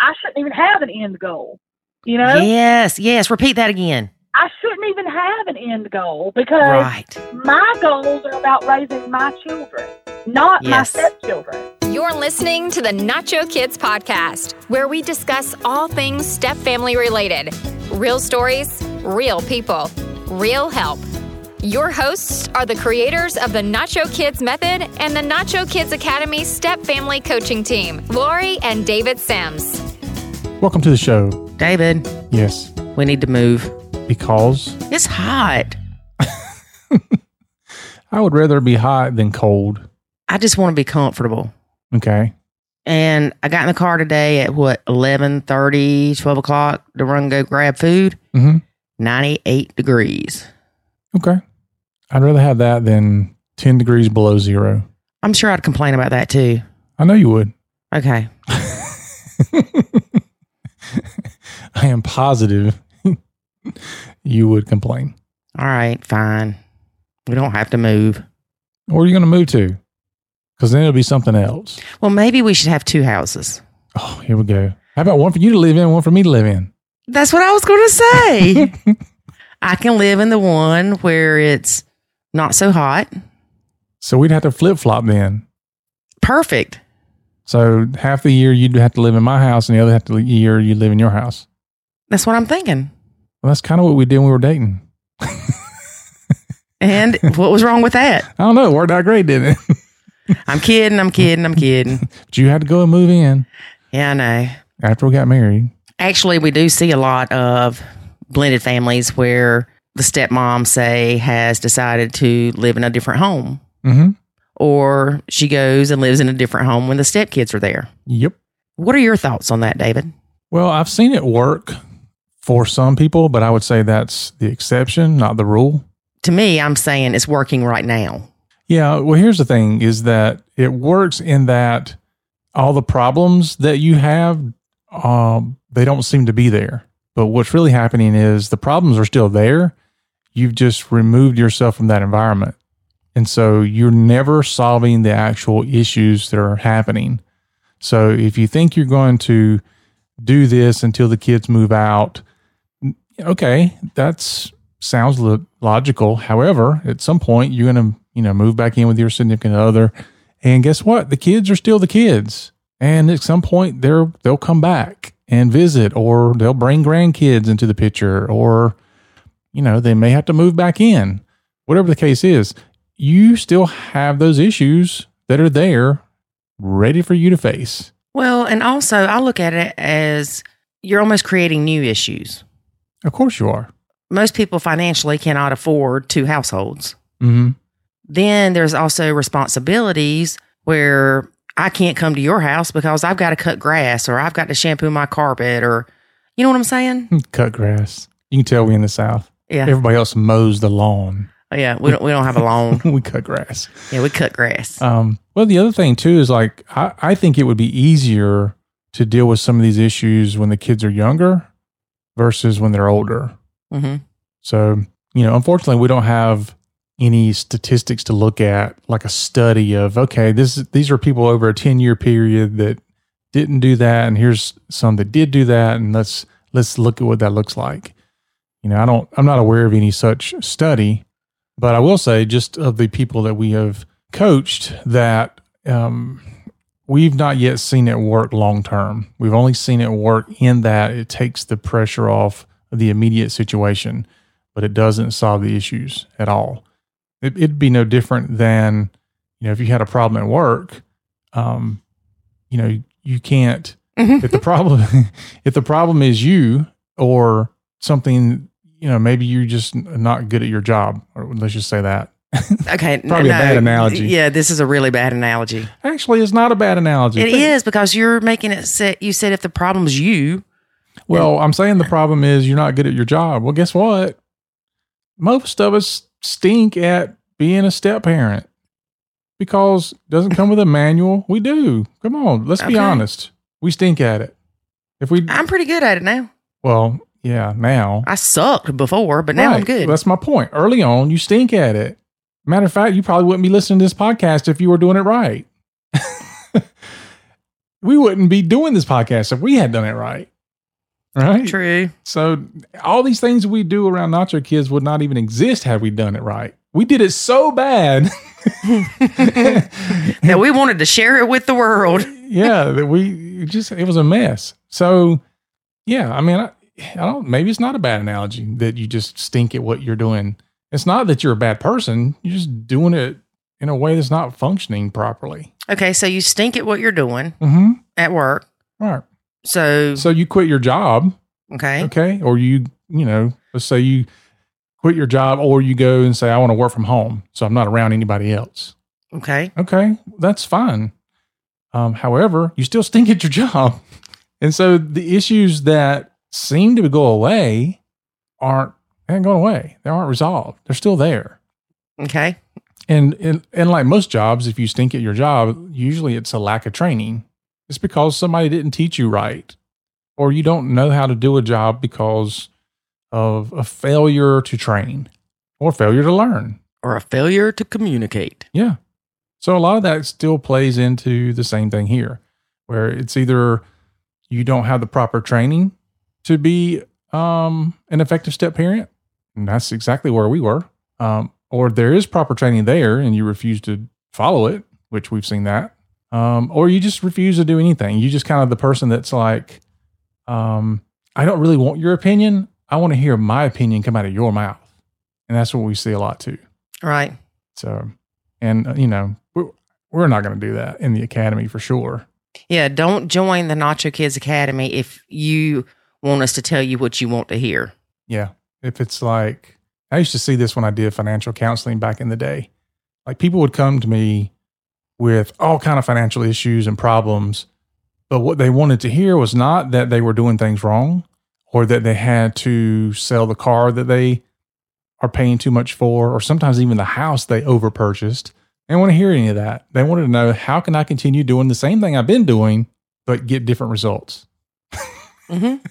I shouldn't even have an end goal. You know, Yes, yes. Repeat that again. I shouldn't even have an end goal because Right. my goals are about raising my children, not my stepchildren. You're listening to the Nacho Kids podcast, where we discuss all things step family related real stories, real people, real help. Your hosts are the creators of the Nacho Kids Method and the Nacho Kids Academy Step Family Coaching Team, Lori and David Sims. Welcome to the show. David, Yes, we need to move. because It's hot. I would rather be hot than cold. I just want to be comfortable. Okay. And I got in the car today at what, 11 12 o'clock to run and go grab food. Mm-hmm. 98 degrees. Okay. I'd rather have that than 10 degrees below zero. I'm sure I'd complain about that too. I know you would. Okay. I am positive you would complain. All right, fine. We don't have to move. Where are you going to move to? Because then it'll be something else. Well, maybe we should have two houses. Oh, here we go. How about one for you to live in, one for me to live in? That's what I was going to say. I can live in the one where it's not so hot. So we'd have to flip flop then. Perfect. So half the year you'd have to live in my house, and the other half the year you live in your house. That's what I'm thinking. Well, that's kind of what we did when we were dating. And what was wrong with that? I don't know. It worked out great, didn't it? I'm kidding. I'm kidding. I'm kidding. But you had to go and move in Yeah, I know. after we got married. Actually, we do see a lot of blended families where the stepmom, say, has decided to live in a different home, Mm-hmm. or she goes and lives in a different home when the stepkids are there. Yep. What are your thoughts on that, David? Well, I've seen it work for some people, but I would say that's the exception, not the rule. To me, I'm saying it's working right now. Yeah. Well, here's the thing is that it works in that all the problems that you have, um, they don't seem to be there. But what's really happening is the problems are still there. You've just removed yourself from that environment. And so you're never solving the actual issues that are happening. So if you think you're going to do this until the kids move out, okay, that's sounds lo- logical. However, at some point you're going to, you know, move back in with your significant other, and guess what? The kids are still the kids, and at some point they're they'll come back and visit, or they'll bring grandkids into the picture, or you know, they may have to move back in. Whatever the case is, you still have those issues that are there, ready for you to face. Well, and also, I look at it as you're almost creating new issues. Of course, you are. Most people financially cannot afford two households. Mm-hmm. Then there's also responsibilities where I can't come to your house because I've got to cut grass or I've got to shampoo my carpet or, you know what I'm saying? Cut grass. You can tell we in the South. Yeah. Everybody else mows the lawn. Yeah. We don't, we don't have a lawn. we cut grass. Yeah. We cut grass. Um, well, the other thing too is like I, I think it would be easier to deal with some of these issues when the kids are younger versus when they're older. hmm So, you know, unfortunately, we don't have any statistics to look at, like a study of okay, this these are people over a ten year period that didn't do that, and here's some that did do that, and let's let's look at what that looks like. You know, I don't, I'm not aware of any such study, but I will say, just of the people that we have coached, that um, we've not yet seen it work long term. We've only seen it work in that it takes the pressure off the immediate situation, but it doesn't solve the issues at all. It, it'd be no different than, you know, if you had a problem at work, um, you know, you can't, if the problem, if the problem is you or something, you know, maybe you're just not good at your job, or let's just say that. Okay. Probably a bad analogy. Yeah. This is a really bad analogy. Actually, it's not a bad analogy. It Think- is because you're making it set. You said if the problem's you, Well, I'm saying the problem is you're not good at your job. Well, guess what? Most of us stink at being a step parent because it doesn't come with a manual. We do. Come on, let's be honest. We stink at it. If we, I'm pretty good at it now. well, yeah, now. I sucked before, but now I'm good. That's my point. Early on, you stink at it. Matter of fact, you probably wouldn't be listening to this podcast if you were doing it right. we wouldn't be doing this podcast if we had done it right. Right. True. So all these things we do around Nacho Kids would not even exist had we done it right. We did it so bad. That we wanted to share it with the world. yeah, that we just it was a mess. So yeah, I mean, I, I don't. Maybe it's not a bad analogy that you just stink at what you're doing. It's not that you're a bad person. You're just doing it in a way that's not functioning properly. Okay, so you stink at what you're doing Mm-hmm. at work. Right. So, So you quit your job, okay. okay, or you you know, let's say you quit your job, or you go and say I want to work from home, so I'm not around anybody else. Okay. Okay, that's fine. Um, however, you still stink at your job. And so the issues that seem to go away aren't they gone away. They aren't resolved. They're still there. Okay. And, and and like most jobs, if you stink at your job, usually it's a lack of training. It's because somebody didn't teach you right, or you don't know how to do a job because of a failure to train or failure to learn. Or a failure to communicate. Yeah. So a lot of that still plays into the same thing here, where it's either you don't have the proper training to be um, an effective step parent, and that's exactly where we were, um, or there is proper training there and you refuse to follow it, which we've seen that, um, or you just refuse to do anything. You just kind of the person that's like, um, I don't really want your opinion. I want to hear my opinion come out of your mouth, and that's what we see a lot too. Right. So, and uh, you know, we're, we're not going to do that in the academy for sure. Yeah. Don't join the Nacho Kids Academy if you want us to tell you what you want to hear. Yeah. If it's like, I used to see this when I did financial counseling back in the day. Like people would come to me with all kind of financial issues and problems, but what they wanted to hear was not that they were doing things wrong or that they had to sell the car that they are paying too much for, or sometimes even the house they over purchased. They didn't want to hear any of that. They wanted to know how can I continue doing the same thing I've been doing, but get different results. hmm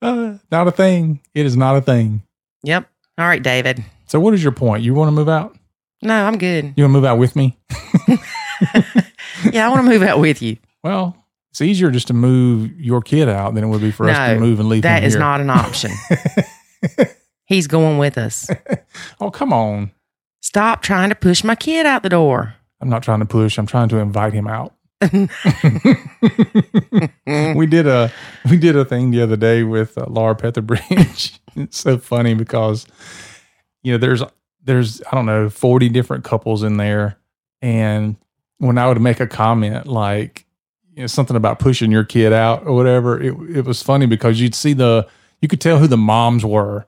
Uh, not a thing. It is not a thing. Yep. All right, David. So, what is your point? You want to move out? No, I'm good. You want to move out with me? Yeah, I want to move out with you. Well, it's easier just to move your kid out than it would be for us to move and leave That him is here. not an option. He's going with us. oh, come on. Stop trying to push my kid out the door. I'm not trying to push. I'm trying to invite him out. we did a we did a thing the other day with uh, Laura Petherbridge. it's so funny because you know there's there's I don't know 40 different couples in there, and when I would make a comment like you know something about pushing your kid out or whatever, it it was funny because you'd see the you could tell who the moms were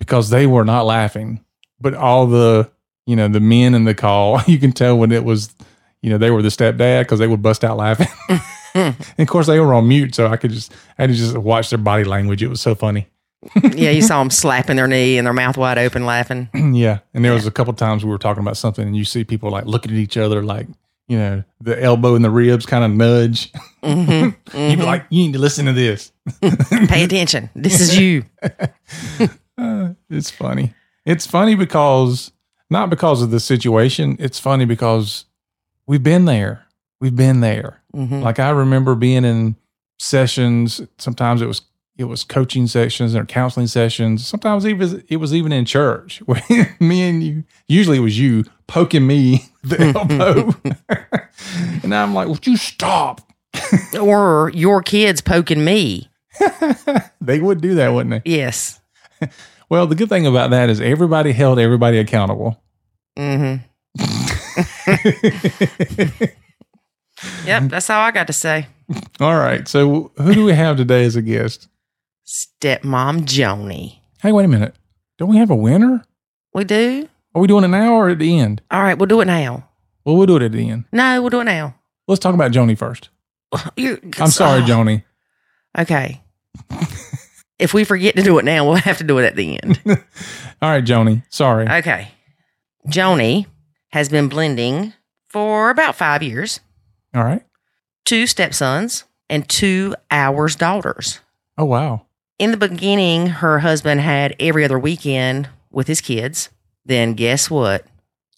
because they were not laughing, but all the you know the men in the call you can tell when it was you know they were the stepdad because they would bust out laughing. and of course, they were on mute, so I could just I had to just watch their body language. It was so funny. yeah, you saw them slapping their knee and their mouth wide open laughing. yeah, and there was a couple times we were talking about something, and you see people like looking at each other, like you know the elbow and the ribs kind of nudge. hmm You'd be like, "You need to listen to this." Pay attention. This is you. Uh, it's funny. It's funny because not because of the situation. It's funny because we've been there. We've been there. hmm Like I remember being in sessions. Sometimes it was it was coaching sessions or counseling sessions. Sometimes it was it was even in church where me and you. Usually it was you poking me the elbow, and I'm like, "Would you stop?" Or your kids poking me. they would do that, wouldn't they? Yes. Well, the good thing about that is everybody held everybody accountable. Mm-hmm. Yep, that's all I got to say. All right. So who do we have today as a guest? Stepmom Joni. Hey, wait a minute. Don't we have a winner? We do? Are we doing it now or at the end? All right, we'll do it now. Well, we'll do it at the end. No, we'll do it now. Let's talk about Joni first. You're, I'm sorry, Joni. Okay. if we forget to do it now, we'll have to do it at the end. All right, Joni. Sorry. Okay. Joni has been blending for about five years, All right. two stepsons and two ours daughters. Oh, wow. In the beginning, her husband had every other weekend with his kids. Then guess what?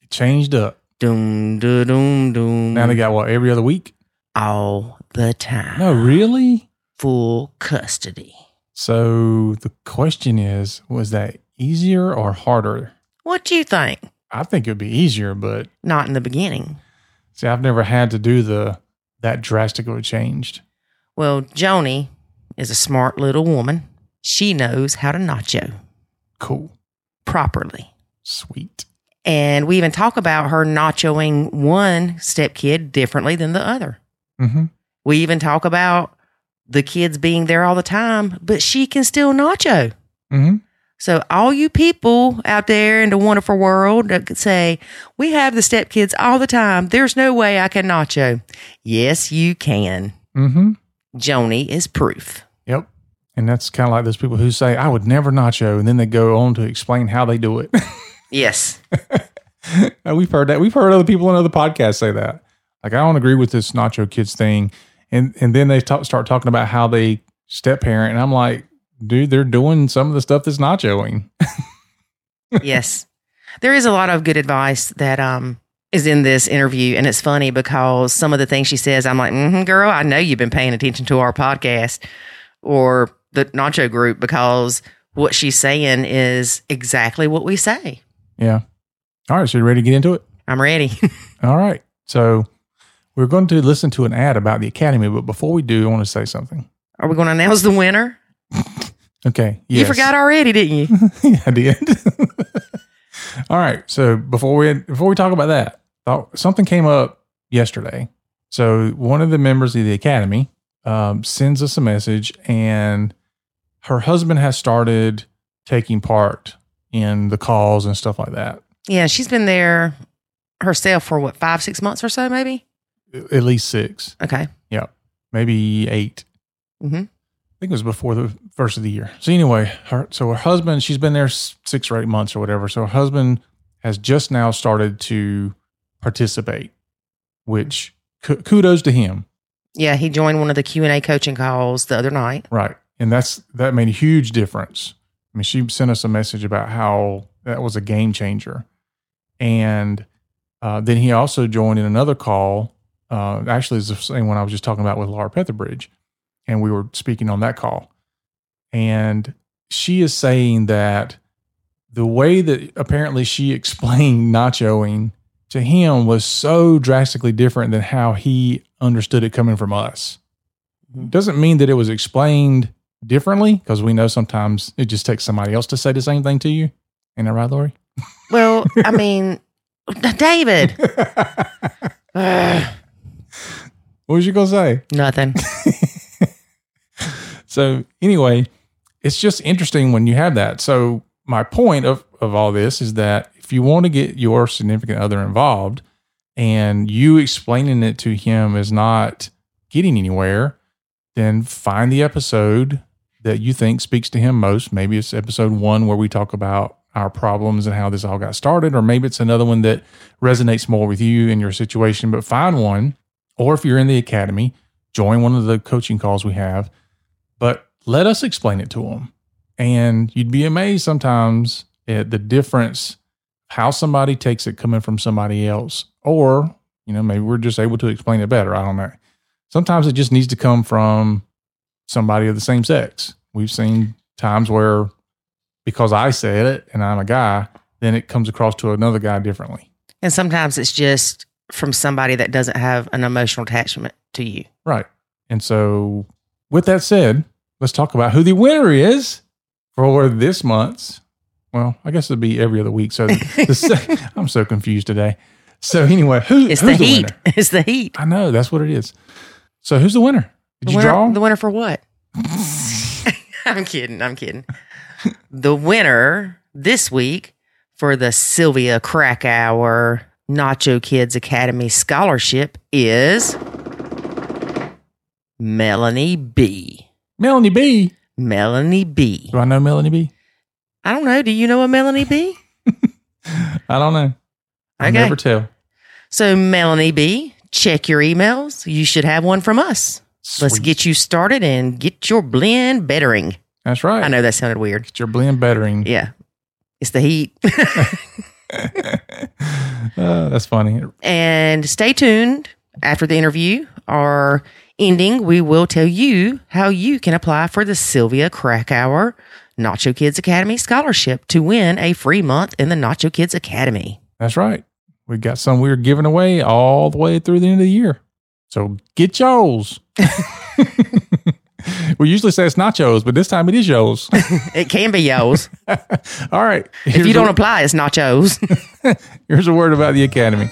It changed up. Doom, doom, doom, doom. Now they got what every other week. all the time. No, really? Full custody. So the question is, was that easier or harder? What do you think? I think it would be easier, but Not in the beginning. see, I've never had to do the that drastically changed. Well, Joni is a smart little woman. She knows how to nacho Cool. properly. Sweet. And we even talk about her nachoing one stepkid differently than the other. Mm-hmm. We even talk about the kids being there all the time, but she can still nacho. Mm-hmm. So, all you people out there in the wonderful world that could say, we have the stepkids all the time. There's no way I can nacho. Yes, you can. Mm-hmm. Joni is proof. Yep. And that's kind of like those people who say, I would never nacho. And then they go on to explain how they do it. Yes. We've heard that. We've heard other people in other podcasts say that. Like, I don't agree with this nacho kids thing. And and then they talk, start talking about how they step parent. And I'm like, dude, they're doing some of the stuff that's nachoing. yes. There is a lot of good advice that um is in this interview and it's funny because some of the things she says I'm like, mm-hmm, girl, I know you've been paying attention to our podcast or the Nacho group because what she's saying is exactly what we say. Yeah. All right. So you ready to get into it? I'm ready. All right. So we're going to listen to an ad about the Academy. But before we do, I want to say something. Are we going to announce the winner? Okay. You forgot already, didn't you? yeah, I did. All right. So before we before we talk about that, thought something came up yesterday. So one of the members of the academy um, sends us a message, and her husband has started taking part in the calls and stuff like that. yeah, she's been there herself for what, five, six months or so, maybe? At least six, Okay. Yeah, maybe 8 Mhm. I think it was before the first of the year. So anyway, her so her husband, she's been there six or eight months or whatever. So her husband has just now started to participate, which ku- kudos to him, Yeah, he joined one of the Q&A coaching calls the other night. right? And that's that made a huge difference. I mean, she sent us a message about how that was a game changer, and uh, then he also joined in another call. Uh, actually, it's the same one I was just talking about with Laura Petherbridge, and we were speaking on that call. And she is saying that the way that apparently she explained nachoing to him was so drastically different than how he understood it coming from us. Mhm. Doesn't mean that it was explained differently because we know sometimes it just takes somebody else to say the same thing to you. Ain't that right, Lori? Well, I mean, David. Ugh, what was you going to say? nothing. So anyway, it's just interesting when you have that. So my point of, of all this is that if you want to get your significant other involved and you explaining it to him is not getting anywhere, then find the episode that you think speaks to him most. Maybe it's episode one where we talk about our problems and how this all got started, or maybe it's another one that resonates more with you and your situation. But find one, or if you're in the academy, join one of the coaching calls we have but let us explain it to them. And you'd be amazed sometimes at the difference how somebody takes it coming from somebody else. Or, you know, maybe we're just able to explain it better. I don't know. Sometimes it just needs to come from somebody of the same sex. We've seen times where because I said it and I'm a guy, then it comes across to another guy differently. And sometimes it's just from somebody that doesn't have an emotional attachment to you. Right. And so, with that said, let's talk about who the winner is for this month's. Well, I guess it'd be every other week. So, the, I'm so confused today. So, anyway, who, It's who's the heat. winner? It's the heat. I know that's what it is. So, who's the winner? Did The you winner, draw? the winner for what? I'm kidding. I'm kidding. the winner this week for the Sylvia Krakauer Nacho Kids Academy Scholarship is Melanie B. Melanie B. Melanie B. Do I know Melanie B? I don't know. Do you know a Melanie B? I don't know. I Okay. never tell. So, Melanie B, check your emails. You should have one from us. Let's get you started and get your blend bettering. That's right. I know that sounded weird. Get your blend bettering. Yeah. It's the heat. Uh, that's funny. and stay tuned after the interview. Our Ending, we will tell you how you can apply for the Sylvia Krakauer Nacho Kids Academy scholarship to win a free month in the Nacho Kids Academy. That's right. We got some we're giving away all the way through the end of the year. So get yours. we usually say it's nachos, but this time it is yours. It can be yours. all right. if you don't apply, it's nachos. here's a word about the Academy.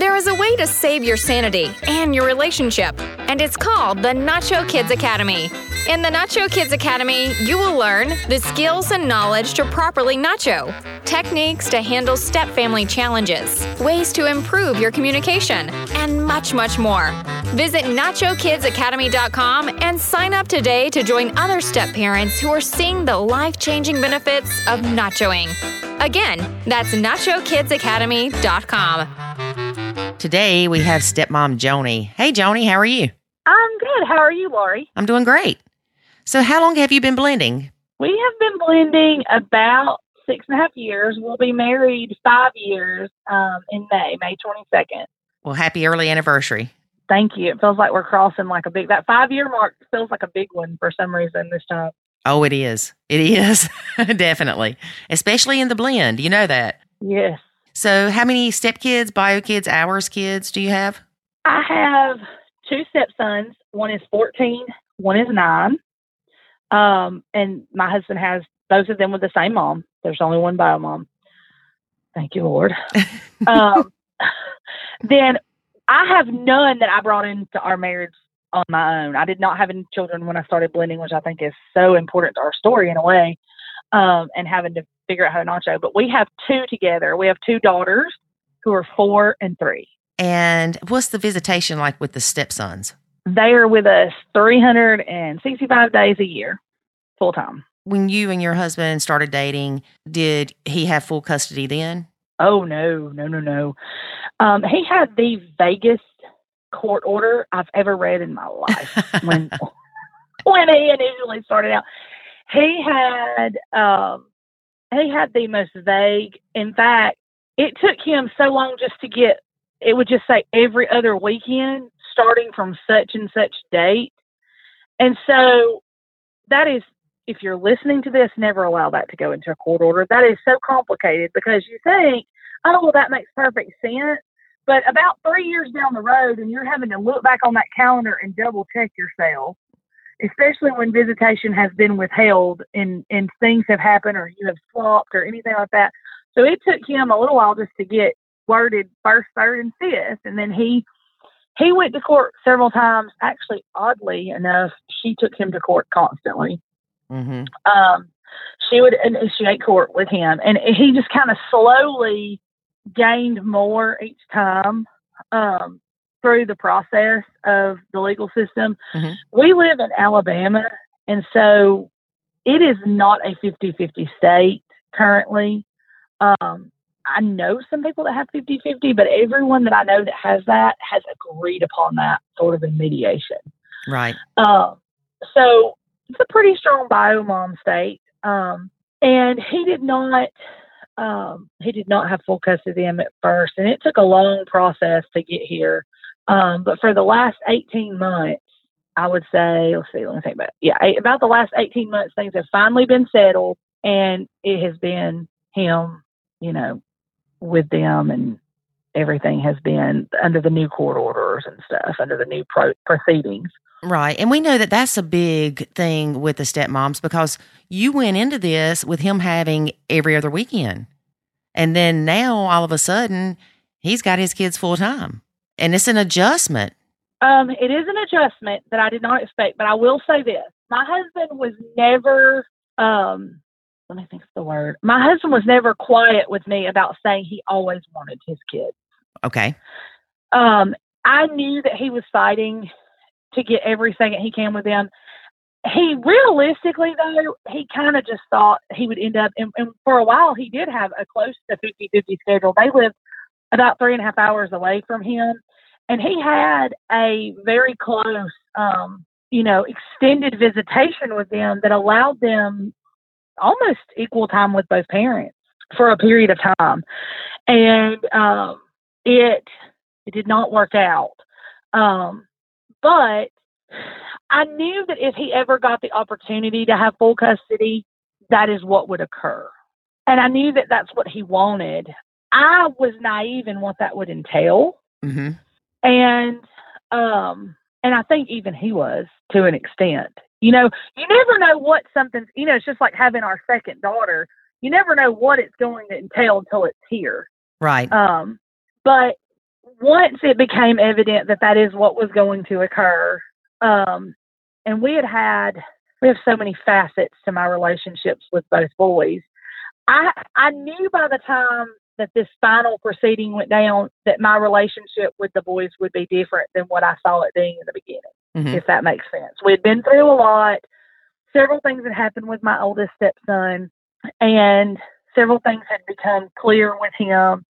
There is a way to save your sanity and your relationship, and it's called the Nacho Kids Academy. In the Nacho Kids Academy, you will learn the skills and knowledge to properly nacho, techniques to handle step family challenges, ways to improve your communication, and much, much more. Visit NachoKidsAcademy.com and sign up today to join other step parents who are seeing the life changing benefits of nachoing. Again, that's NachoKidsAcademy.com. Today we have stepmom Joni. Hey Joni, how are you? I'm good. How are you, Lori? I'm doing great. So how long have you been blending? We have been blending about six and a half years. We'll be married five years um, in May, May 22nd. Well, happy early anniversary. Thank you. It feels like we're crossing like a big, that five year mark feels like a big one for some reason this time. Oh, it is. It is. Definitely. Especially in the blend. You know that. Yes. So how many step kids, bio kids, ours kids do you have? I have two stepsons. One is 14, one is nine. Um, and my husband has both of them with the same mom. There's only one bio mom. Thank you, Lord. um, then I have none that I brought into our marriage on my own. I did not have any children when I started blending, which I think is so important to our story in a way, um, and having to figure out how to nacho. But we have two together. We have two daughters who are four and three. And what's the visitation like with the stepsons? They are with us 365 days a year, full time. When you and your husband started dating, did he have full custody then? Oh no, no, no, no. Um, he had the vaguest court order I've ever read in my life. when when he initially started out, he had um, he had the most vague. In fact, it took him so long just to get. It would just say every other weekend, starting from such and such date, and so that is. If you're listening to this, never allow that to go into a court order. That is so complicated because you think, oh, well, that makes perfect sense. But about three years down the road, and you're having to look back on that calendar and double check yourself, especially when visitation has been withheld and, and things have happened or you have swapped or anything like that. So it took him a little while just to get worded first, third, and fifth. And then he he went to court several times. Actually, oddly enough, she took him to court constantly. Mm-hmm. Um, she would initiate court with him, and he just kind of slowly gained more each time um, through the process of the legal system. Mhm. We live in Alabama, and so it is not a 50 50 state currently. Um, I know some people that have 50 50, but everyone that I know that has that has agreed upon that sort of in mediation. Right. Um, so it's a pretty strong bio mom state. Um, and he did not, um, he did not have full custody of him at first, and it took a long process to get here. Um, but for the last 18 months, I would say, let's see, let me think about it. Yeah, about the last 18 months, things have finally been settled, and it has been him, you know, with them, and everything has been under the new court orders and stuff, under the new pro- proceedings. Right. And we know that that's a big thing with the stepmoms because you went into this with him having every other weekend. And then now all of a sudden he's got his kids full time. And it's an adjustment. Um, it is an adjustment that I did not expect, but I will say this: my husband was never. Um, let me think of the word. My husband was never quiet with me about saying he always wanted his kids. Okay. Um, I knew that he was fighting to get everything that he can with them. He realistically, though, he kind of just thought he would end up, and, and for a while, he did have a close to 50 50 schedule. They lived about three and a half hours away from him, and he had a very close, um, you know, extended visitation with them that allowed them almost equal time with both parents for a period of time. And um, it, it did not work out. Um, but I knew that if he ever got the opportunity to have full custody, that is what would occur. And I knew that that's what he wanted. I was naive in what that would entail. Mm-hmm. And um and I think even he was to an extent. You know, you never know what something's you know, it's just like having our second daughter. You never know what it's going to entail until it's here. Right. Um but once it became evident that that is what was going to occur, um, and we had had we have so many facets to my relationships with both boys. I I knew by the time that this final proceeding went down that my relationship with the boys would be different than what I saw it being in the beginning, Mhm. if that makes sense. We had been through a lot. Several things had happened with my oldest stepson, and several things had become clear with him.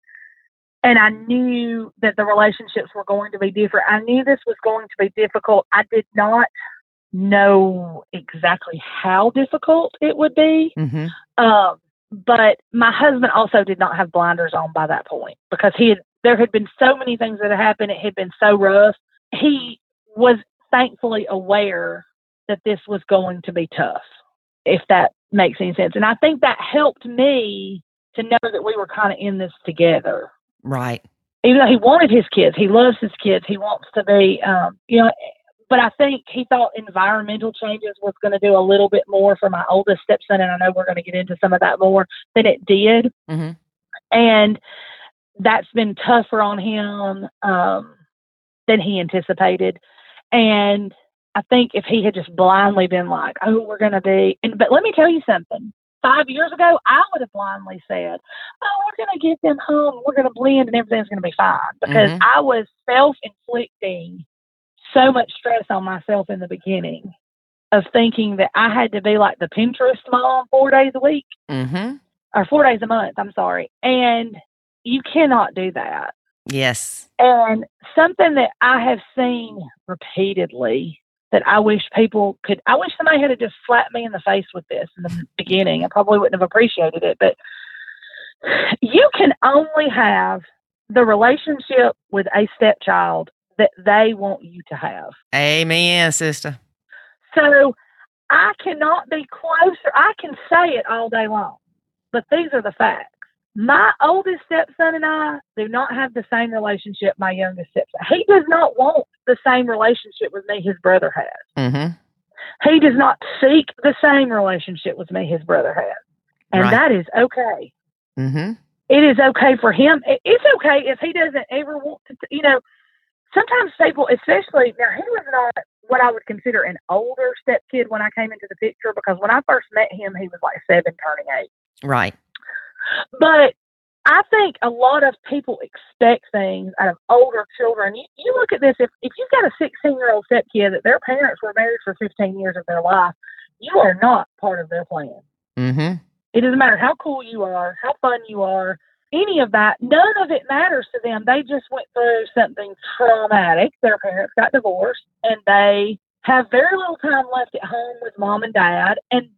And I knew that the relationships were going to be different. I knew this was going to be difficult. I did not know exactly how difficult it would be. Mhm. Um, but my husband also did not have blinders on by that point because he had there had been so many things that had happened. It had been so rough. He was thankfully aware that this was going to be tough, if that makes any sense. And I think that helped me to know that we were kind of in this together. Right. Even though he wanted his kids, he loves his kids. He wants to be, um, you know, but I think he thought environmental changes was going to do a little bit more for my oldest stepson, and I know we're going to get into some of that more than it did. Mhm. And that's been tougher on him um, than he anticipated. And I think if he had just blindly been like, "Oh, we're going to be," and but let me tell you something. Five years ago, I would have blindly said, "Oh, we're going to get them home. We're going to blend, and everything's going to be fine." Because Mhm. I was self-inflicting so much stress on myself in the beginning of thinking that I had to be like the Pinterest mom four days a week Mm-hmm. or four days a month. I'm sorry, and you cannot do that. Yes. And something that I have seen repeatedly that I wish people could, I wish somebody had just slapped me in the face with this in the beginning. I probably wouldn't have appreciated it, but you can only have the relationship with a stepchild that they want you to have. Amen, sister. So I cannot be closer. I can say it all day long, but these are the facts. My oldest stepson and I do not have the same relationship my youngest stepson. He does not want the same relationship with me his brother has. Mm-hmm. He does not seek the same relationship with me his brother has. And Right. that is okay. Mm-hmm. It is okay for him. It's okay if he doesn't ever want to, you know, sometimes people, especially now, he was not what I would consider an older step kid when I came into the picture because when I first met him, he was like seven turning eight. Right. But I think a lot of people expect things out of older children. You, you look at this, if, if you've got a 16 year old step kid that their parents were married for 15 years of their life, you are not part of their plan. Mm-hmm. It doesn't matter how cool you are, how fun you are, any of that. None of it matters to them. They just went through something traumatic. Their parents got divorced and they have very little time left at home with mom and dad. And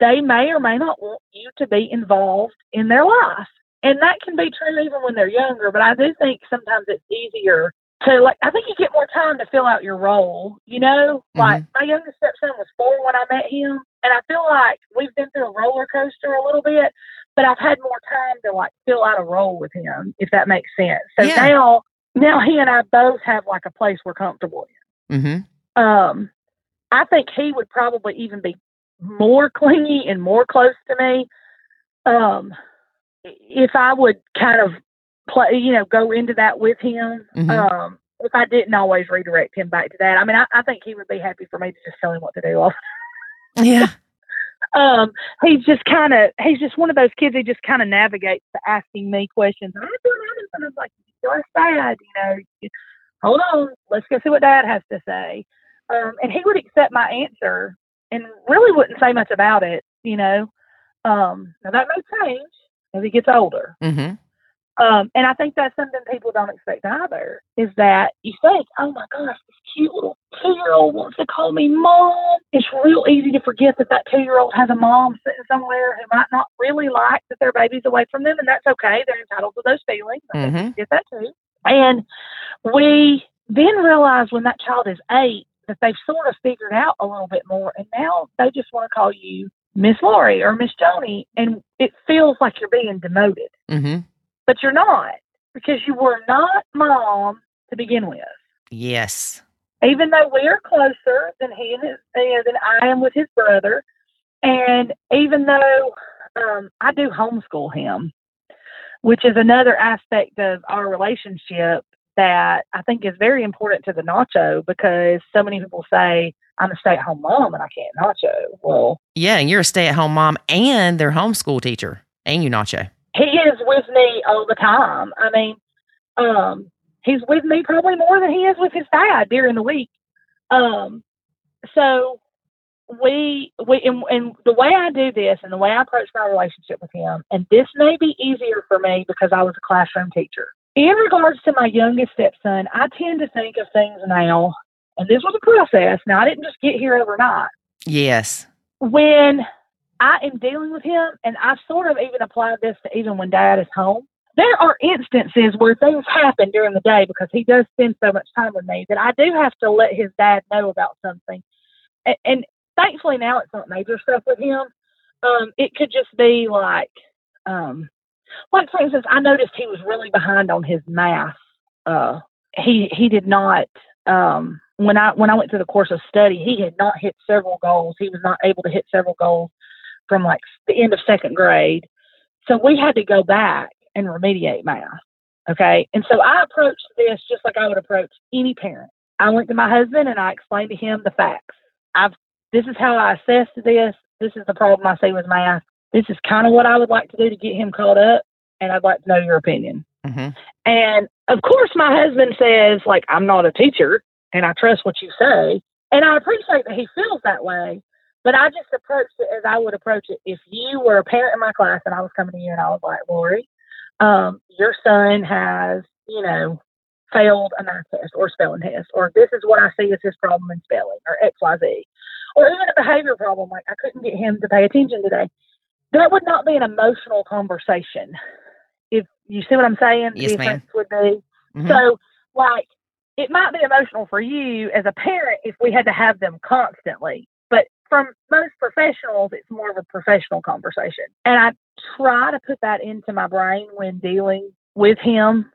they may or may not want you to be involved in their life. And that can be true even when they're younger. But I do think sometimes it's easier to like I think you get more time to fill out your role, you know? Like my youngest stepson was four when I met him and I feel like we've been through a roller coaster a little bit, but I've had more time to like fill out a role with him, if that makes sense. So Yeah. now now he and I both have like a place we're comfortable Mm-hmm. Um I think he would probably even be more clingy and more close to me. Um if I would kind of play you know, go into that with him. Mhm. Um if I didn't always redirect him back to that. I mean I, I think he would be happy for me to just tell him what to do Yeah. um, he's just kind of he's just one of those kids who just kind of navigates to asking me questions. I'm doing and I'm like, you're sad, you know. you- Hold on, let's go see what Dad has to say. Um, and he would accept my answer and really wouldn't say much about it, you know. Um, now that may change as he gets older. Mm-hmm. Um, and I think that's something people don't expect either is that you think, oh my gosh, this cute little two year old wants to call me mom. It's real easy to forget that that two year old has a mom sitting somewhere who might not really like that their baby's away from them, and that's okay. They're entitled to those feelings. Mhm. get that too. And we then realize when that child is eight that they've sort of figured out a little bit more, and now they just want to call you Miss Lori or Miss Joni, and it feels like you're being demoted, Mm-hmm. But you're not because you were not mom to begin with. Yes. Even though we are closer than he and his, uh, than I am with his brother, and even though um, I do homeschool him, which is another aspect of our relationship that I think is very important to the nacho because so many people say I'm a stay at home mom and I can't nacho. Well, Yeah, and you're a stay at home mom and their homeschool teacher, and you nacho. Is with me all the time. I mean, um, he's with me probably more than he is with his dad during the week. Um, so we we and, and the way I do this and the way I approach my relationship with him, and this may be easier for me because I was a classroom teacher. In regards to my youngest stepson, I tend to think of things now, and this was a process. Now I didn't just get here overnight Yes. when I am dealing with him, and I've sort of even applied this to even when dad is home, there are instances where things happen during the day because he does spend so much time with me that I do have to let his dad know about something. And, and thankfully now it's not major stuff with him. Um, it could just be like, um, like for instance, I noticed he was really behind on his math. Uh, he he did not um, when I when I went through the course of study, he had not hit several goals. He was not able to hit several goals from like the end of second grade. So we had to go back and remediate math. Okay. And so I approached this just like I would approach any parent. I went to my husband and I explained to him the facts. I've this is how I assessed this. This is the problem I see with math. This is kind of what I would like to do to get him caught up, and I'd like to know your opinion. Mm-hmm. And of course, my husband says, like, I'm not a teacher and I trust what you say. And I appreciate that he feels that way. But I just approached it as I would approach it if you were a parent in my class and I was coming to you and I was like, Lori, um, your son has, you know, failed a math test or spelling test, or this is what I see as his problem in spelling, or XYZ, or even a behavior problem, like I couldn't get him to pay attention today. That would not be an emotional conversation. If you see what I'm saying, Yes, the ma'am. difference would be Mhm. so, like, it might be emotional for you as a parent if we had to have them constantly, from most professionals, it's more of a professional conversation. And I try to put that into my brain when dealing with him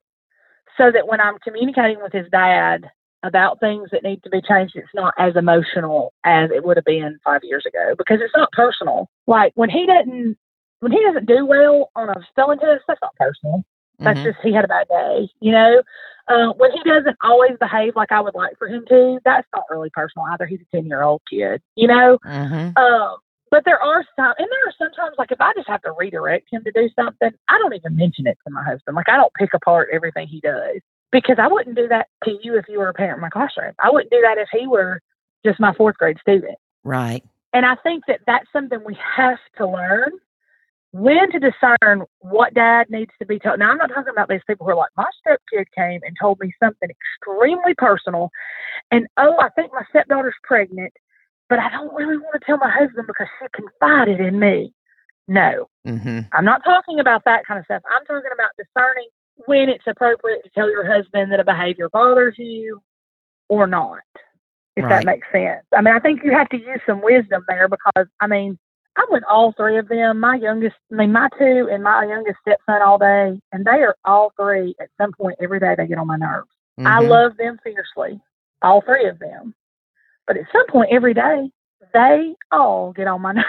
so that when I'm communicating with his dad about things that need to be changed, it's not as emotional as it would have been five years ago because it's not personal. Like when he doesn't when he doesn't do well on a spelling test, that's not personal. That's Mhm. just he had a bad day, you know. Uh, when he doesn't always behave like I would like for him to, that's not really personal either. He's a ten year old kid, you know. Mhm. Um, but there are some, and there are sometimes like if I just have to redirect him to do something, I don't even mention it to my husband. Like I don't pick apart everything he does because I wouldn't do that to you if you were a parent in my classroom. I wouldn't do that if he were just my fourth grade student. Right. And I think that that's something we have to learn when to discern what dad needs to be told. Now, I'm not talking about these people who are like, my stepkid came and told me something extremely personal. And oh, I think my stepdaughter's pregnant, but I don't really want to tell my husband because she confided in me. No, Mm-hmm. I'm not talking about that kind of stuff. I'm talking about discerning when it's appropriate to tell your husband that a behavior bothers you or not, if Right. that makes sense. I mean, I think you have to use some wisdom there because, I mean, I'm with all three of them. My youngest, I mean, my two and my youngest stepson all day, and they are all three at some point every day they get on my nerves. I Mhm. love them fiercely, all three of them. But at some point every day, they all get on my nerves.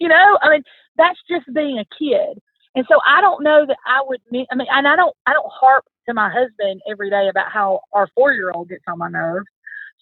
you know, I mean, that's just being a kid. And so I don't know that I would. me- I mean, and I don't. I don't harp to my husband every day about how our four-year-old gets on my nerves.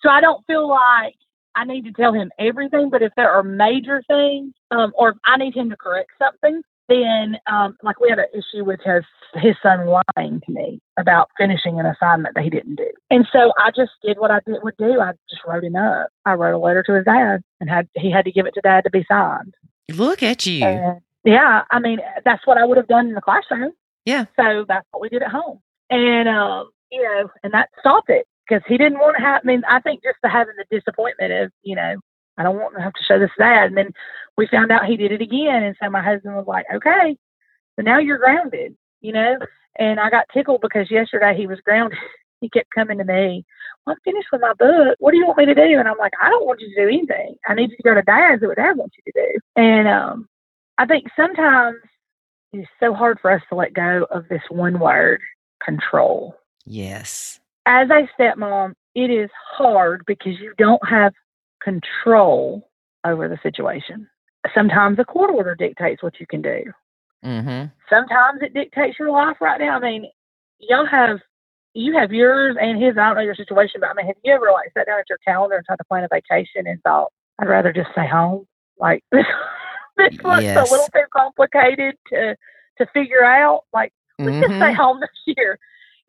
So I don't feel like I need to tell him everything. But if there are major things, um, or if I need him to correct something, then um, like we had an issue with his his son lying to me about finishing an assignment that he didn't do, and so I just did what I did would do. I just wrote him up. I wrote a letter to his dad, and had he had to give it to dad to be signed. Look at you. And yeah, I mean that's what I would have done in the classroom. Yeah. So that's what we did at home, and um, you know, and that stopped it because he didn't want to have. I mean, I think just the having the disappointment of you know. I don't want to have to show this dad. And then we found out he did it again. And so my husband was like, okay, so now you're grounded, you know? And I got tickled because yesterday he was grounded. he kept coming to me I'm finished with my book. What do you want me to do? And I'm like, I don't want you to do anything. I need you to go to dad's. Do what dad wants you to do. And um, I think sometimes it's so hard for us to let go of this one word, control. Yes. As a stepmom, it is hard because you don't have control over the situation. Sometimes a court order dictates what you can do. Mm-hmm. Sometimes it dictates your life right now. I mean, y'all have you have yours and his. I don't know your situation, but I mean, have you ever like sat down at your calendar and tried to plan a vacation and thought, I'd rather just stay home? Like this, this looks Yes. a little too complicated to to figure out. Like let's just stay home this year,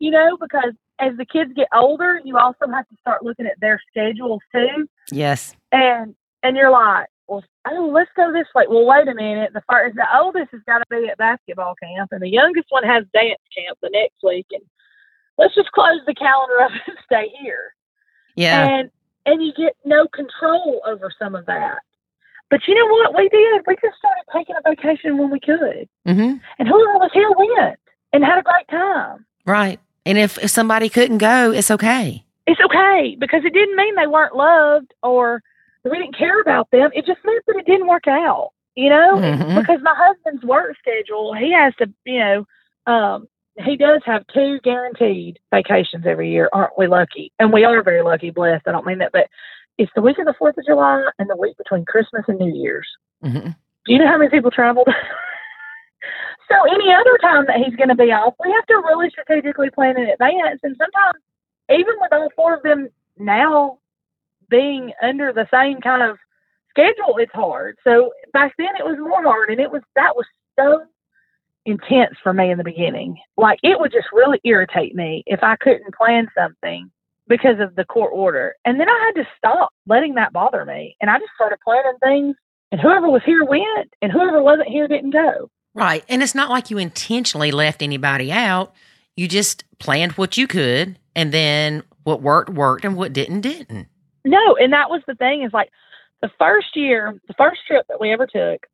you know, because as the kids get older, you also have to start looking at their schedules too, Yes. and and you're like, well, oh, let's go this way. Well, wait a minute. The first, the oldest has got to be at basketball camp, and the youngest one has dance camp the next week, and let's just close the calendar up and stay here. Yeah. And and you get no control over some of that. But you know what we did? We just started taking a vacation when we could, mm-hmm. and whoever was here went and had a great time. Right. And if, if somebody couldn't go, it's okay. It's okay because it didn't mean they weren't loved or we didn't care about them. It just meant that it didn't work out, you know? Mhm. Because my husband's work schedule, he has to, you know, um, he does have two guaranteed vacations every year. Aren't we lucky? And we are very lucky, blessed. I don't mean that, but it's the week of the 4th of July and the week between Christmas and New Year's. hmm Do you know how many people traveled? so any other time that he's going to be off, we have to really strategically plan in advance. And sometimes, even with all four of them now being under the same kind of schedule, it's hard. So back then, it was more hard, and it was that was so intense for me in the beginning. Like it would just really irritate me if I couldn't plan something because of the court order. And then I had to stop letting that bother me. And I just started planning things and whoever was here went and whoever wasn't here didn't go. Right. And it's not like you intentionally left anybody out. You just planned what you could, and then what worked, worked, and what didn't, didn't. No, and that was the thing is like the first year, the first trip that we ever took,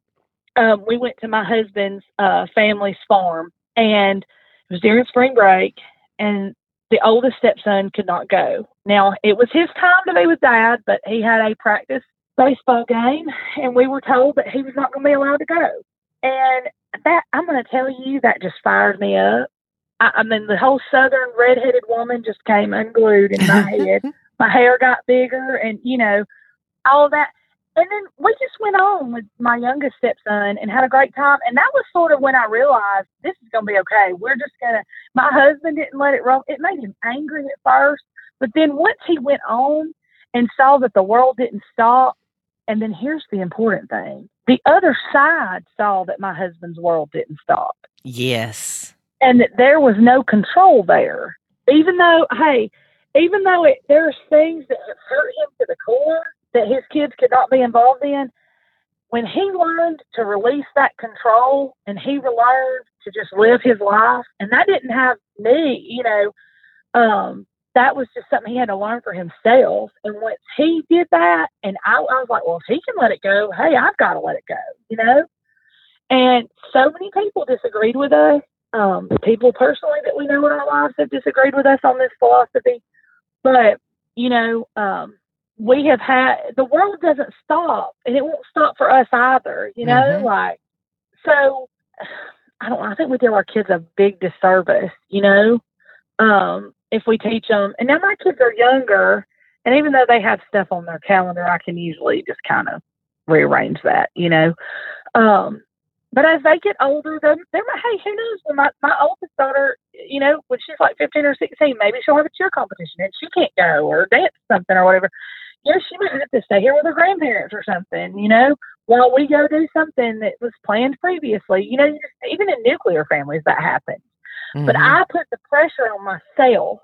um, we went to my husband's uh, family's farm, and it was during spring break, and the oldest stepson could not go. Now it was his time to be with dad, but he had a practice baseball game, and we were told that he was not going to be allowed to go. And that I'm going to tell you, that just fired me up. I, I mean, the whole southern redheaded woman just came unglued in my head. My hair got bigger and you know all that. And then we just went on with my youngest stepson and had a great time. And that was sort of when i realized this is going to be okay. We're just going to my husband didn't let it roll. It made him angry at first. But then once he went on and saw that the world didn't stop and then here's the important thing the other side saw that my husband's world didn't stop Yes. and that there was no control there. Even though, hey, even though it, there's things that hurt him to the core that his kids could not be involved in, when he learned to release that control and he learned to just live his life, and that didn't have me, you know, um, that was just something he had to learn for himself. And once he did that, and I, I was like, well, if he can let it go, hey, I've got to let it go, you know? And so many people disagreed with us um, people personally that we know in our lives have disagreed with us on this philosophy. But, you know, um, we have had the world doesn't stop and it won't stop for us either, you know, Mhm. like so I don't I think we do our kids a big disservice, you know, um, if we teach them and now my kids are younger and even though they have stuff on their calendar, I can usually just kind of rearrange that, you know. Um, but as they get older, they're, they're hey, who knows? When my, my oldest daughter, you know, when she's like 15 or 16, maybe she'll have a cheer competition and she can't go or dance something or whatever. You know, she might have to stay here with her grandparents or something, you know, while we go do something that was planned previously. You know, even in nuclear families, that happens. But Mhm. I put the pressure on myself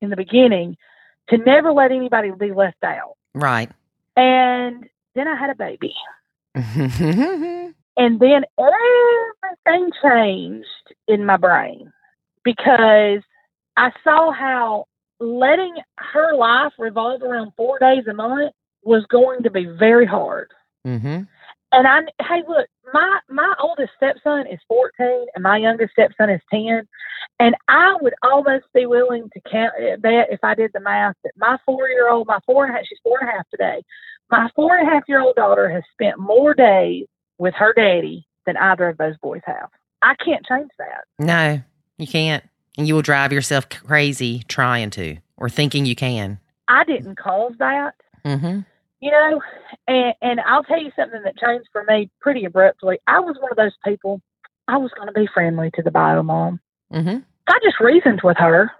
in the beginning to never let anybody be left out. right. And then I had a baby. And then everything changed in my brain because I saw how letting her life revolve around four days a month was going to be very hard. Mhm. And I, hey, look, my my oldest stepson is 14 and my youngest stepson is 10 and i would almost be willing to count bet if i did the math that my four year old my four and a half she's four and a half today my four and a half year old daughter has spent more days with her daddy than either of those boys have i can't change that No, you can't. And you will drive yourself crazy trying to or thinking you can. i didn't cause that Mm-hmm. You know and and i'll tell you something that changed for me pretty abruptly i was one of those people i was going to be friendly to the bio mom Mm-hmm. I just reasoned with her.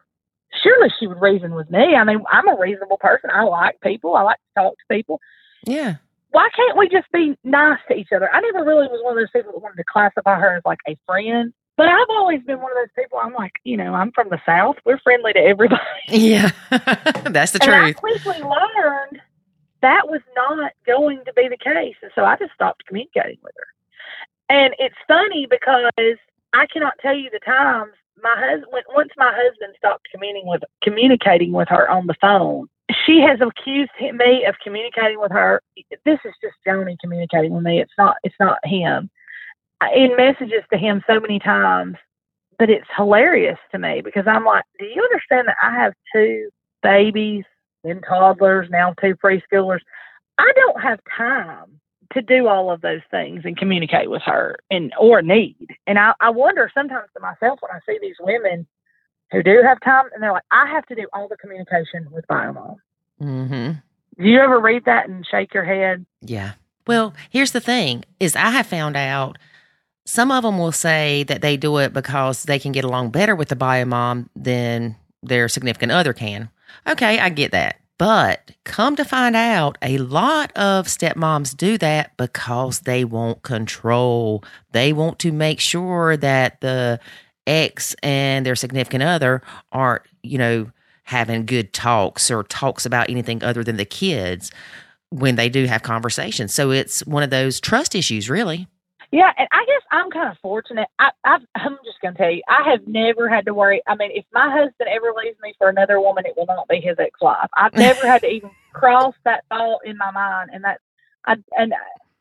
Surely she would reason with me. I mean, I'm a reasonable person. I like people. I like to talk to people. Yeah. Why can't we just be nice to each other? I never really was one of those people that wanted to classify her as like a friend. But I've always been one of those people. I'm like, you know, I'm from the South. We're friendly to everybody. Yeah. That's the and I truth. quickly learned that was not going to be the case. And so I just stopped communicating with her. And it's funny because I cannot tell you the times my husband, once my husband stopped communicating with, communicating with her on the phone, she has accused me of communicating with her. This is just Joni communicating with me. It's not, it's not him. In messages to him so many times, but it's hilarious to me because I'm like, do you understand that I have two babies, then toddlers, now two preschoolers? I don't have time to do all of those things and communicate with her and or need. And I, I wonder sometimes to myself when I see these women who do have time and they're like, I have to do all the communication with Biomom. Mm-hmm. Do you ever read that and shake your head? Yeah. Well, here's the thing is I have found out some of them will say that they do it because they can get along better with the bio mom than their significant other can. Okay, I get that. But come to find out, a lot of stepmoms do that because they want control. They want to make sure that the ex and their significant other aren't, you know, having good talks or talks about anything other than the kids when they do have conversations. So it's one of those trust issues, really. Yeah, and I guess I'm kind of fortunate. I, I've, I'm just going to tell you, I have never had to worry. I mean, if my husband ever leaves me for another woman, it will not be his ex-wife. I've never had to even cross that thought in my mind, and that, I, and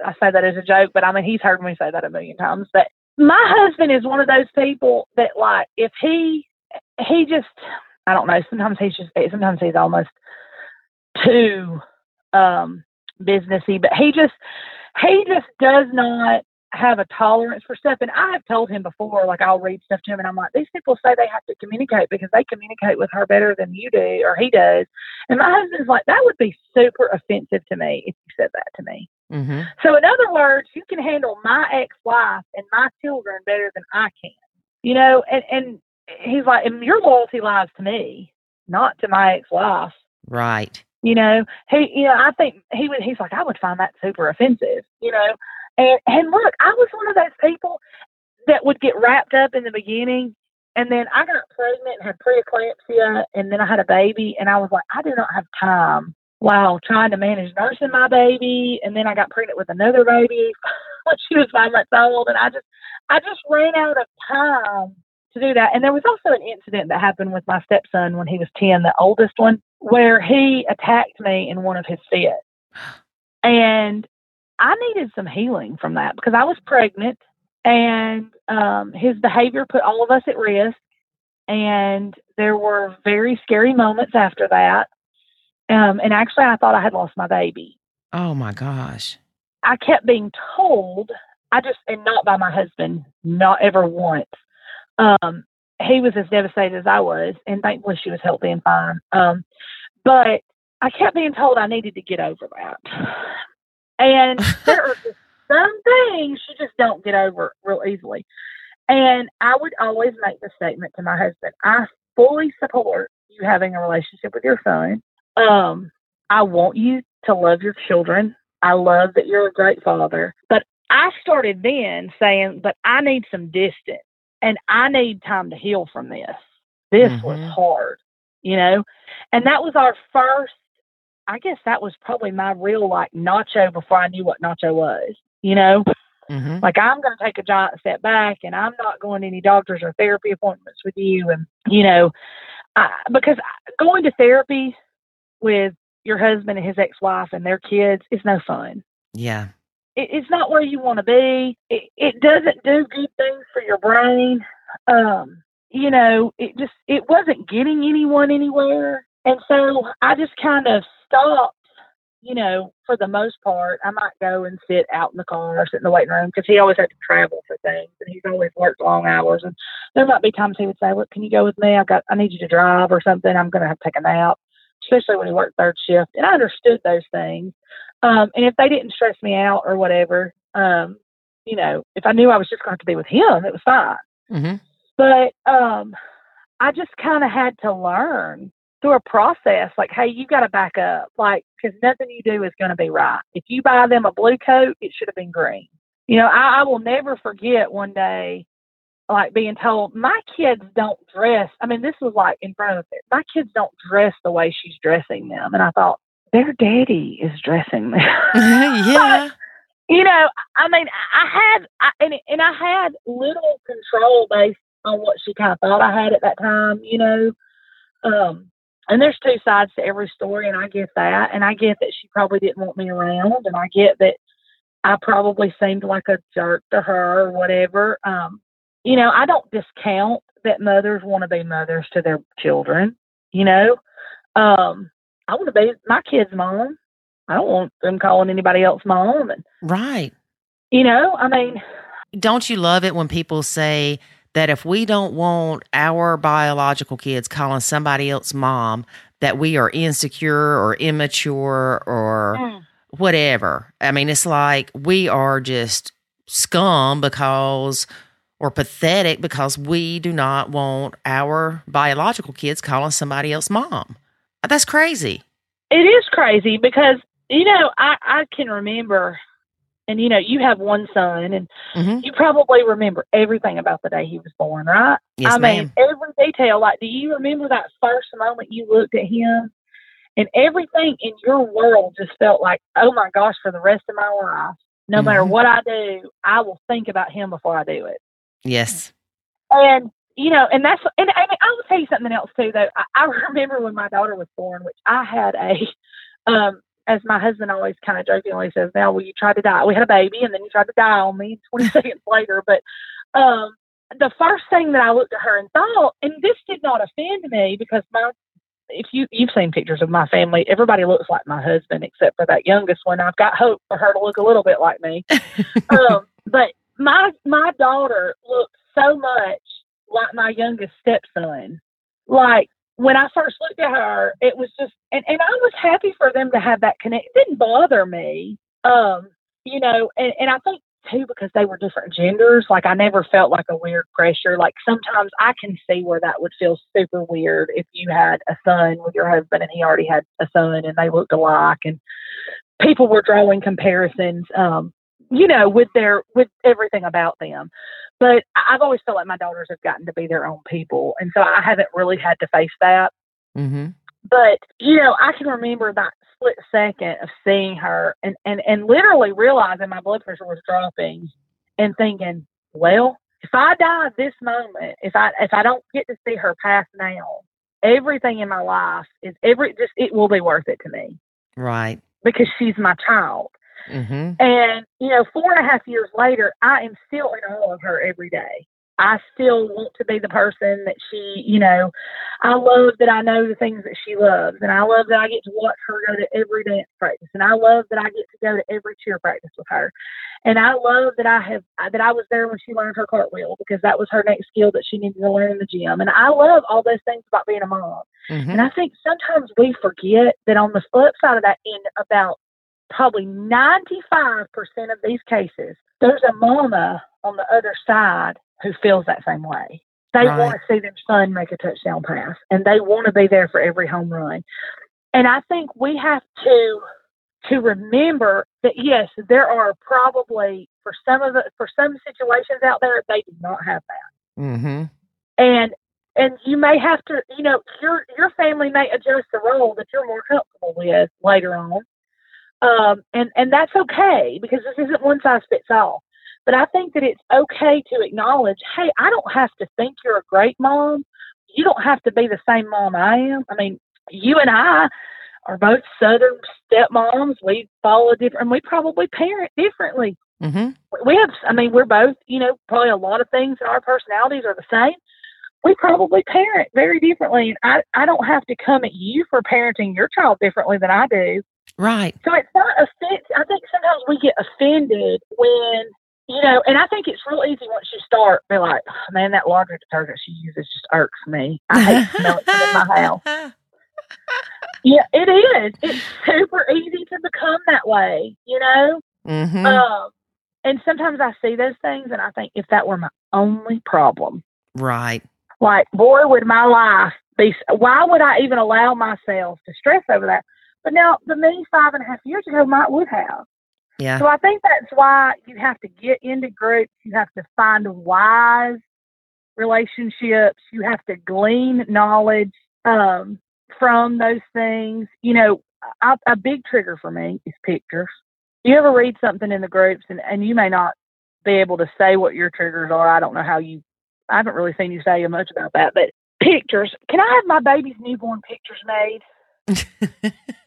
I say that as a joke, but I mean, he's heard me say that a million times. But my husband is one of those people that, like, if he, he just, I don't know. Sometimes he's just, sometimes he's almost too um businessy, but he just, he just does not have a tolerance for stuff. And I have told him before, like I'll read stuff to him and I'm like, these people say they have to communicate because they communicate with her better than you do or he does. And my husband's like, that would be super offensive to me if you said that to me. Mm-hmm. So in other words, you can handle my ex-wife and my children better than I can. You know, and, and he's like, and your loyalty lies to me, not to my ex-wife. Right. You know, he, you know, I think he would, he's like, I would find that super offensive, you know. And, and look, I was one of those people that would get wrapped up in the beginning. And then I got pregnant and had preeclampsia, and then I had a baby, and I was like, I do not have time while trying to manage nursing my baby. And then I got pregnant with another baby when she was five months old, and I just, I just ran out of time to do that. And there was also an incident that happened with my stepson when he was 10, the oldest one, where he attacked me in one of his fits. And I needed some healing from that because I was pregnant and um, his behavior put all of us at risk. And there were very scary moments after that. Um, and actually, I thought I had lost my baby. Oh my gosh. I kept being told, I just, and not by my husband, not ever once. Um, he was as devastated as I was, and thankfully she was healthy and fine. Um, but I kept being told I needed to get over that. And there are just some things you just don't get over real easily. And I would always make the statement to my husband I fully support you having a relationship with your son. Um, I want you to love your children. I love that you're a great father. But I started then saying, but I need some distance and I need time to heal from this. This was Mhm. hard, you know? And that was our first, I guess that was probably my real like nacho before I knew what nacho was, you know? Mm-hmm. Like I'm going to take a giant step back and I'm not going to any doctors or therapy appointments with you. And, you know, I, because going to therapy with your husband and his ex-wife and their kids is no fun. Yeah. it, it's not where you want to be. It, it doesn't do good things for your brain. Um, you know, it just it wasn't getting anyone anywhere, and so I just kind of stopped. You know, for the most part, I might go and sit out in the car or sit in the waiting room because he always had to travel for things, and he's always worked long hours. And there might be times he would say, "Look, can you go with me? I've got I need you to drive or something. I'm going to have to take a nap." Especially when he worked third shift, and I understood those things. Um, and if they didn't stress me out or whatever, um, you know, if I knew I was just going to, to be with him, it was fine. Mm-hmm. But um, I just kind of had to learn through a process like, hey, you got to back up. Like, because nothing you do is going to be right. If you buy them a blue coat, it should have been green. You know, I, I will never forget one day like being told my kids don't dress. I mean, this was like in front of it. My kids don't dress the way she's dressing them, and I thought their daddy is dressing them. yeah. you know, I mean, I had, I, and and I had little control based on what she kind of thought I had at that time. You know, um, and there's two sides to every story, and I get that, and I get that she probably didn't want me around, and I get that I probably seemed like a jerk to her or whatever. Um, you know, I don't discount that mothers want to be mothers to their children. You know, um, I want to be my kid's mom. I don't want them calling anybody else mom. And Right. you know, I mean, Don't you love it when people say that if we don't want our biological kids calling somebody else mom, that we are insecure or immature or Mm. whatever? I mean, it's like we are just scum because or pathetic because we do not want our biological kids calling somebody else mom. That's crazy. it is crazy because you know I I can remember, and you know you have one son, and hmm you probably remember everything about the day he was born, right? Yes, I ma'am. mean, every detail. Like, do you remember that first moment you looked at him? And everything in your world just felt like, oh my gosh, for the rest of my life, no matter Mhm. what I do, I will think about him before I do it. yes. And you know, and that's and, and I will tell you something else too. Though I, I remember when my daughter was born, which I had a, um, as my husband always kind of jokingly says, "Now, well, you tried to die. We had a baby, and then you tried to die on me 20 seconds later." But um, the first thing that I looked at her and thought, and this did not offend me because my if you you've seen pictures of my family, everybody looks like my husband except for that youngest one. I've got hope for her to look a little bit like me. um, but my my daughter looks so much like my youngest stepson. Like when I first looked at her, it was just and, and I was happy for them to have that connect. It didn't bother me. Um, you know, and, and I think too because they were different genders, like I never felt like a weird pressure. Like sometimes I can see where that would feel super weird if you had a son with your husband and he already had a son and they looked alike and people were drawing comparisons um you know with their with everything about them. But i've always felt like my daughters have gotten to be their own people and so i haven't really had to face that. Hmm but you know i can remember that split second of seeing her and and and literally realizing my blood pressure was dropping and thinking well if i die this moment if i if i don't get to see her pass now everything in my life is every just it will be worth it to me. Right. because she's my child hmm and, you know, four and a half years later, I am still in awe of her every day. I still want to be the person that she, you know, I love that I know the things that she loves. And I love that I get to watch her go to every dance practice. And I love that I get to go to every cheer practice with her. And I love that I have, that I was there when she learned her cartwheel because that was her next skill that she needed to learn in the gym. And I love all those things about being a mom. hmm And I think sometimes we forget that on the flip side of that, in about probably 95% of these cases, there's a mama on the other side who feels that same way. They Right. want to see their son make a touchdown pass and they want to be there for every home run. And I think we have to to remember that yes, there are probably for some of the for some situations out there they do not have that hmm and and you may have to you know your your family may adjust the role that you're more comfortable with later on um and and that's okay because this isn't one size fits all but i think that it's okay to acknowledge hey i don't have to think you're a great mom you don't have to be the same mom i am i mean you and i are both Southern stepmoms. We follow different, and we probably parent differently. hmm We have, I mean, we're both, you know, probably a lot of things in our personalities are the same. We probably parent very differently. And I, I don't have to come at you for parenting your child differently than I do. Right. So it's not offense. I think sometimes we get offended when, you know, and I think it's real easy once you start, be like, oh, man, that laundry detergent she uses just irks me. I hate to smell it in my house. Yeah, it is. It's super easy to become that way, you know? hmm Um, and sometimes I see those things and I think if that were my only problem, right. like, boy, would my life be, why would I even allow myself to stress over that? But now, the me five and a half years ago might would have. Yeah. So I think that's why you have to get into groups. You have to find wise relationships. You have to glean knowledge um, from those things. You know, I, a big trigger for me is pictures. You ever read something in the groups, and, and you may not be able to say what your triggers are. I don't know how you. I haven't really seen you say much about that, but pictures. Can I have my baby's newborn pictures made?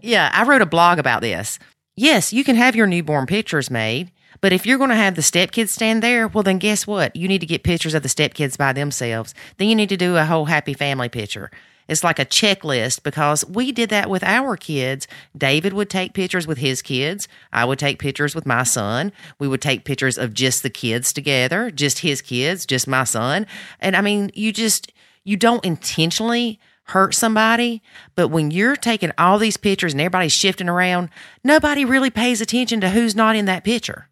yeah, I wrote a blog about this. Yes, you can have your newborn pictures made, but if you're going to have the stepkids stand there, well, then guess what? You need to get pictures of the stepkids by themselves. Then you need to do a whole happy family picture. It's like a checklist because we did that with our kids. David would take pictures with his kids. I would take pictures with my son. We would take pictures of just the kids together, just his kids, just my son. And I mean, you just, you don't intentionally hurt somebody, but when you're taking all these pictures and everybody's shifting around, nobody really pays attention to who's not in that picture.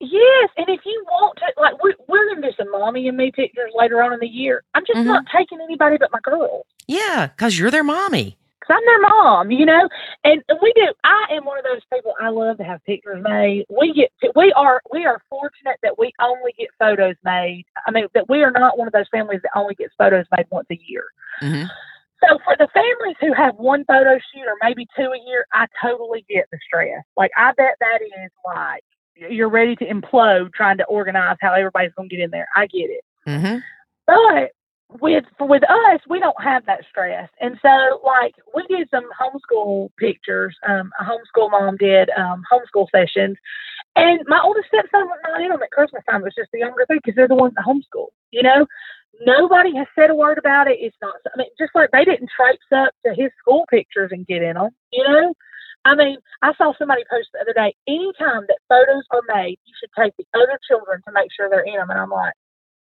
Yes, and if you want to, like, we're, we're going to do some mommy and me pictures later on in the year. I'm just Mhm. not taking anybody but my girls Yeah, because you're their mommy. because I'm their mom, you know. And we do. I am one of those people. I love to have pictures made. We get. We are. We are fortunate that we only get photos made. I mean, that we are not one of those families that only gets photos made once a year. hmm So for the families who have one photo shoot or maybe two a year, I totally get the stress. Like I bet that is like you're ready to implode trying to organize how everybody's going to get in there. I get it. hmm But with with us, we don't have that stress, and so like we did some homeschool pictures. Um, a homeschool mom did um, homeschool sessions, and my oldest stepson was not in them at Christmas time. It was just the younger thing because they're the ones that homeschool. You know, nobody has said a word about it. It's not. I mean, just like they didn't traipse up to his school pictures and get in them. You know. I mean, I saw somebody post the other day. Anytime that photos are made, you should take the other children to make sure they're in them. And I'm like,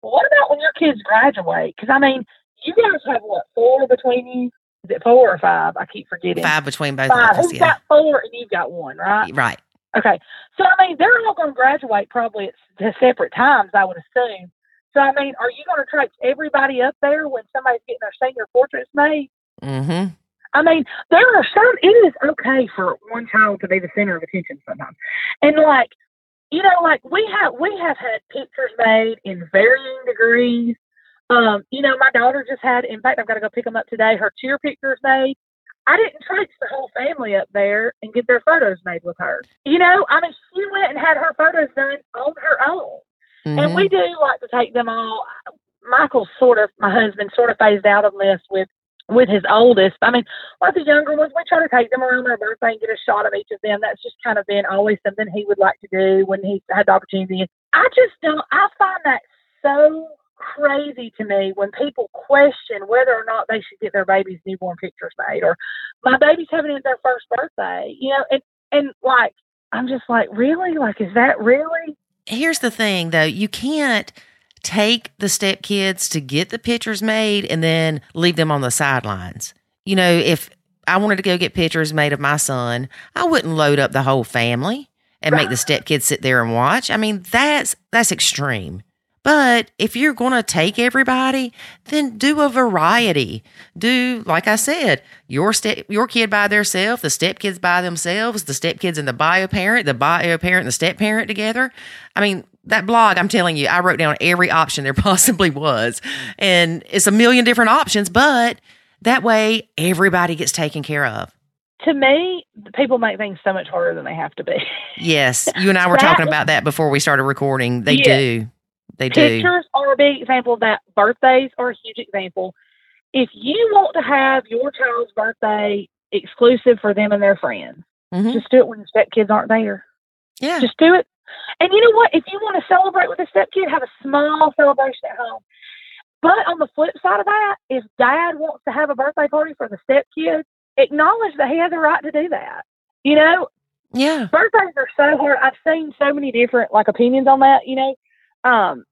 well, what about when your kids graduate? Because I mean, you guys have what four between you? Is it four or five? I keep forgetting. Five between both Five. of us. Who's Yeah. got four and you've got one, right? Right. Okay. So I mean, they're all going to graduate probably at separate times, I would assume. So I mean, are you going to trace everybody up there when somebody's getting their senior portraits made? hmm I mean, there are some. It is okay for one child to be the center of attention sometimes, and like, you know, like we have we have had pictures made in varying degrees. Um, you know, my daughter just had. In fact, I've got to go pick them up today. Her cheer pictures made. I didn't trace the whole family up there and get their photos made with her. You know, I mean, she went and had her photos done on her own. And hmm we do like to take them all. Michael sort of, my husband sort of phased out of this with with his oldest. I mean, like the younger ones, we try to take them around their birthday and get a shot of each of them. That's just kind of been always something he would like to do when he had the opportunity. I just don't. I find that so crazy to me when people question whether or not they should get their baby's newborn pictures made or my baby's having it their first birthday. You know, and and like I'm just like, really? Like, is that really? Here's the thing, though. You can't take the step kids to get the pictures made and then leave them on the sidelines. You know, if I wanted to go get pictures made of my son, I wouldn't load up the whole family and make the step kids sit there and watch. I mean, that's that's extreme. But if you're going to take everybody, then do a variety. Do like I said, your step your kid by themselves, the stepkids by themselves, the stepkids and the bio parent, the bio parent and the step parent together. I mean, that blog, I'm telling you, I wrote down every option there possibly was. And it's a million different options, but that way everybody gets taken care of. to me, people make things so much harder than they have to be. Yes, you and I were That- talking about that before we started recording. They Yeah. do. They do. Pictures are a big example of that. Birthdays are a huge example. If you want to have your child's birthday exclusive for them and their friends. Mhm. Just do it when the stepkids aren't there. Yeah. Just do it. And you know what? If you want to celebrate with a stepkid, have a small celebration at home. But on the flip side of that, if dad wants to have a birthday party for the stepkid, acknowledge that he has a right to do that. You know, yeah. birthdays are so hard. I've seen so many different like opinions on that. You know, um,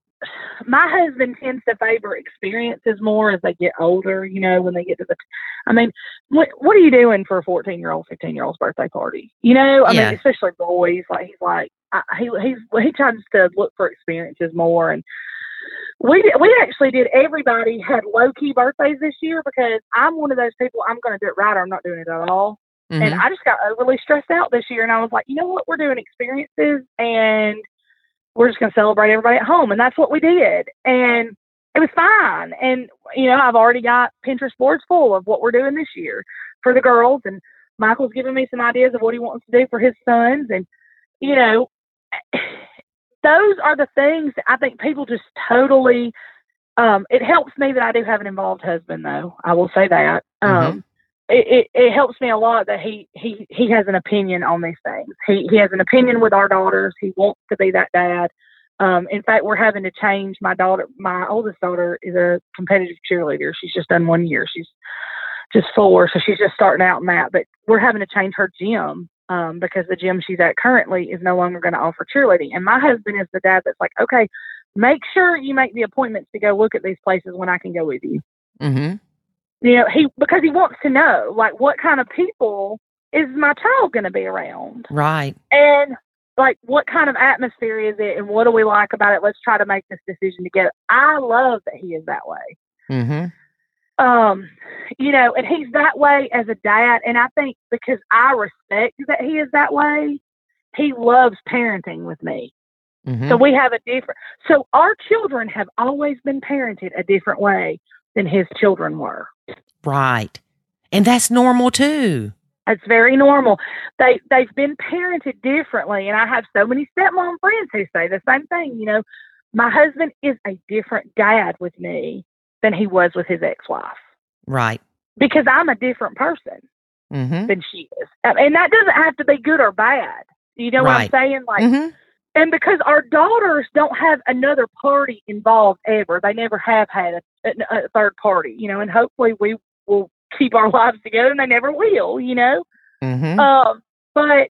my husband tends to favor experiences more as they get older. You know, when they get to the, I mean, what what are you doing for a fourteen year old, fifteen year old's birthday party? You know, I Yeah. mean, especially boys. Like he's like I, he he's he tries to look for experiences more and. We did- we actually did. Everybody had low key birthdays this year because I'm one of those people. I'm going to do it right, or I'm not doing it at all. And Mhm. I just got overly stressed out this year. And I was like, you know what? We're doing experiences and we're just going to celebrate everybody at home. And that's what we did. And it was fine. And, you know, I've already got Pinterest boards full of what we're doing this year for the girls. And Michael's giving me some ideas of what he wants to do for his sons. And, you know, those are the things that I think people just totally, um, it helps me that I do have an involved husband, though. I will say that. Um, it, it, it helps me a lot that he, he, he has an opinion on these things. He, he has an opinion with our daughters. He wants to be that dad. Um, in fact, we're having to change my daughter. My oldest daughter is a competitive cheerleader. She's just done one year. She's just four, so she's just starting out in that. But we're having to change her gym um, because the gym she's at currently is no longer going to offer cheerleading. And my husband is the dad that's like, okay, make sure you make the appointments to go look at these places when I can go with you Mhm. You know he because he wants to know like what kind of people is my child going to be around Right. and like what kind of atmosphere is it and what do we like about it let's try to make this decision together i love that he is that way Mhm. um you know and he's that way as a dad and i think because i respect that he is that way he loves parenting with me Mhm. so we have a different so our children have always been parented a different way than his children were right. And that's normal too. It's very normal. They they've been parented differently, and I have so many stepmom friends who say the same thing. You know, my husband is a different dad with me than he was with his ex-wife Right. because I'm a different person Mhm. than she is, and that doesn't have to be good or bad. You know Right. what I'm saying? Like, Mhm. and because our daughters don't have another party involved ever, they never have had a, a, third party. You know, and hopefully we will keep our lives together, and they never will. You know. Mhm. Um, but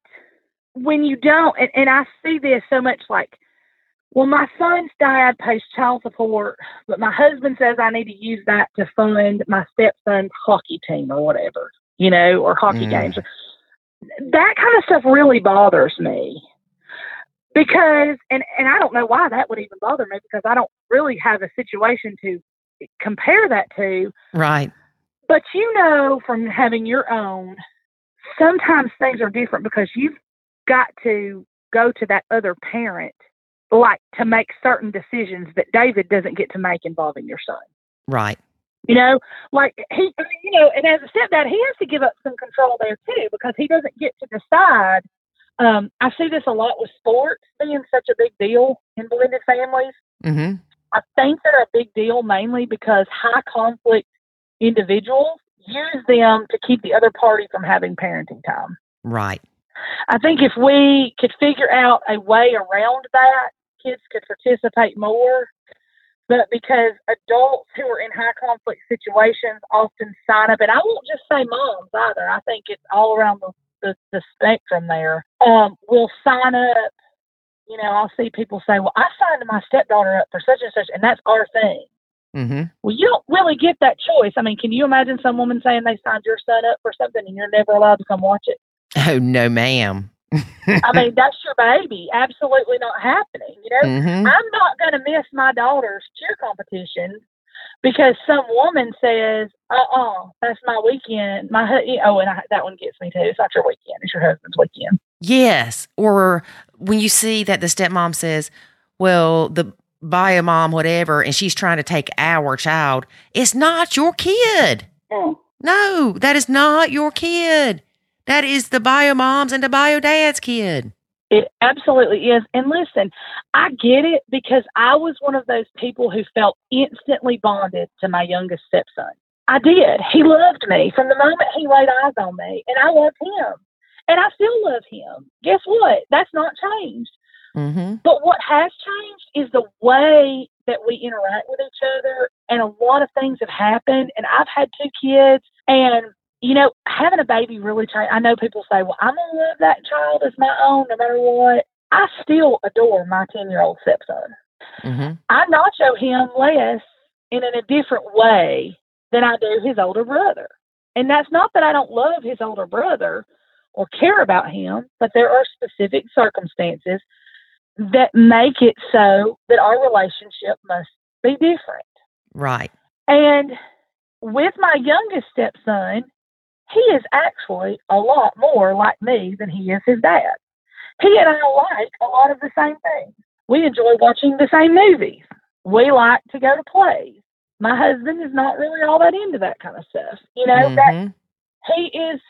when you don't, and, and I see this so much like, well, my son's dad pays child support, but my husband says I need to use that to fund my stepson's hockey team or whatever, you know, or hockey Mm. games. That kind of stuff really bothers me because, and, and I don't know why that would even bother me because I don't really have a situation to compare that to. right. But you know from having your own, sometimes things are different because you've got to go to that other parent, like to make certain decisions that David doesn't get to make involving your son. Right. You know, like he, I mean, you know, and as a stepdad, he has to give up some control there too because he doesn't get to decide. Um, I see this a lot with sports being such a big deal in blended families. Mhm. I think they're a big deal mainly because high conflict individuals use them to keep the other party from having parenting time. Right. I think if we could figure out a way around that, kids could participate more. But because adults who are in high conflict situations often sign up, and I won't just say moms either, I think it's all around the, the, the spectrum there, um, will sign up. You know, I'll see people say, Well, I signed my stepdaughter up for such and such, and that's our thing. Mhm. Well, you don't really get that choice. I mean, can you imagine some woman saying they signed your son up for something and you're never allowed to come watch it? Oh no, ma'am. I mean, that's your baby. Absolutely not happening. You know, Mhm. I'm not going to miss my daughter's cheer competition because some woman says, "Uh, uh that's my weekend." My hu- oh, and I, that one gets me too. It's not your weekend; it's your husband's weekend. Yes. Or when you see that the stepmom says, well, the bio mom, whatever, and she's trying to take our child, it's not your kid. Mm. No, that is not your kid. That is the bio mom's and the bio dad's kid. It absolutely is. And listen, I get it because I was one of those people who felt instantly bonded to my youngest stepson. I did. He loved me from the moment he laid eyes on me, and I loved him. And I still love him. Guess what? That's not changed. Mm-hmm. But what has changed is the way that we interact with each other, and a lot of things have happened. And I've had two kids, and you know, having a baby really changed. I know people say, "Well, I'm gonna love that child as my own, no matter what." I still adore my ten-year-old stepson. Mm-hmm. I nacho him less and in a different way than I do his older brother. And that's not that I don't love his older brother or care about him, but there are specific circumstances that make it so that our relationship must be different. Right. And with my youngest stepson, he is actually a lot more like me than he is his dad. He and I like a lot of the same things. We enjoy watching the same movies. We like to go to plays. My husband is not really all that into that kind of stuff. You know, that Mhm. he is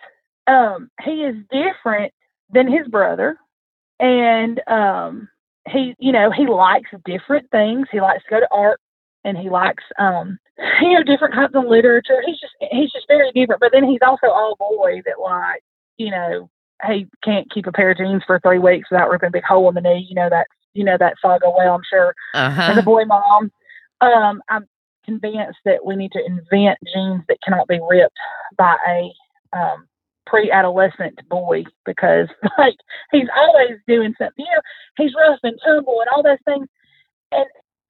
um he is different than his brother. And um he you know he likes different things. He likes to go to art and he likes um you know different kinds of literature. He's just he's just very different. But then he's also all boy that like you know he can't keep a pair of jeans for three weeks without ripping a big hole in the knee. You know that you know that saga well i'm sure. As Uh-huh. a boy mom, um, I'm convinced that we need to invent jeans that cannot be ripped by a um, pre-adolescent boy because, like, he's always doing something. You know, he's rough and tumble and all those things. And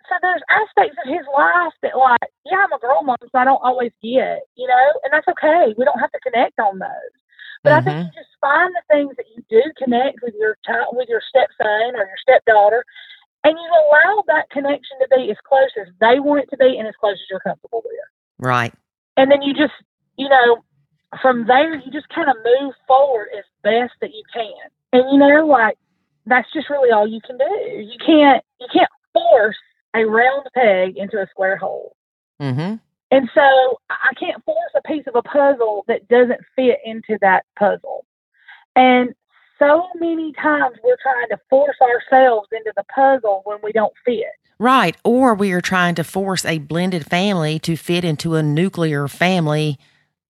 so there's aspects of his life that, like, yeah, I'm a girl mom, so I don't always get, you know, and that's okay. We don't have to connect on those. But I think mm-hmm. you just find the things that you do connect with your child, with your stepson or your stepdaughter, and you allow that connection to be as close as they want it to be and as close as you're comfortable with. Right. And then you just, you know, from there you just kind of move forward as best that you can. And you know, like that's just really all you can do. You can't you can't force a round peg into a square hole. Mm-hmm. And so I can't force a piece of a puzzle that doesn't fit into that puzzle. And so many times we're trying to force ourselves into the puzzle when we don't fit. Right. Or we are trying to force a blended family to fit into a nuclear family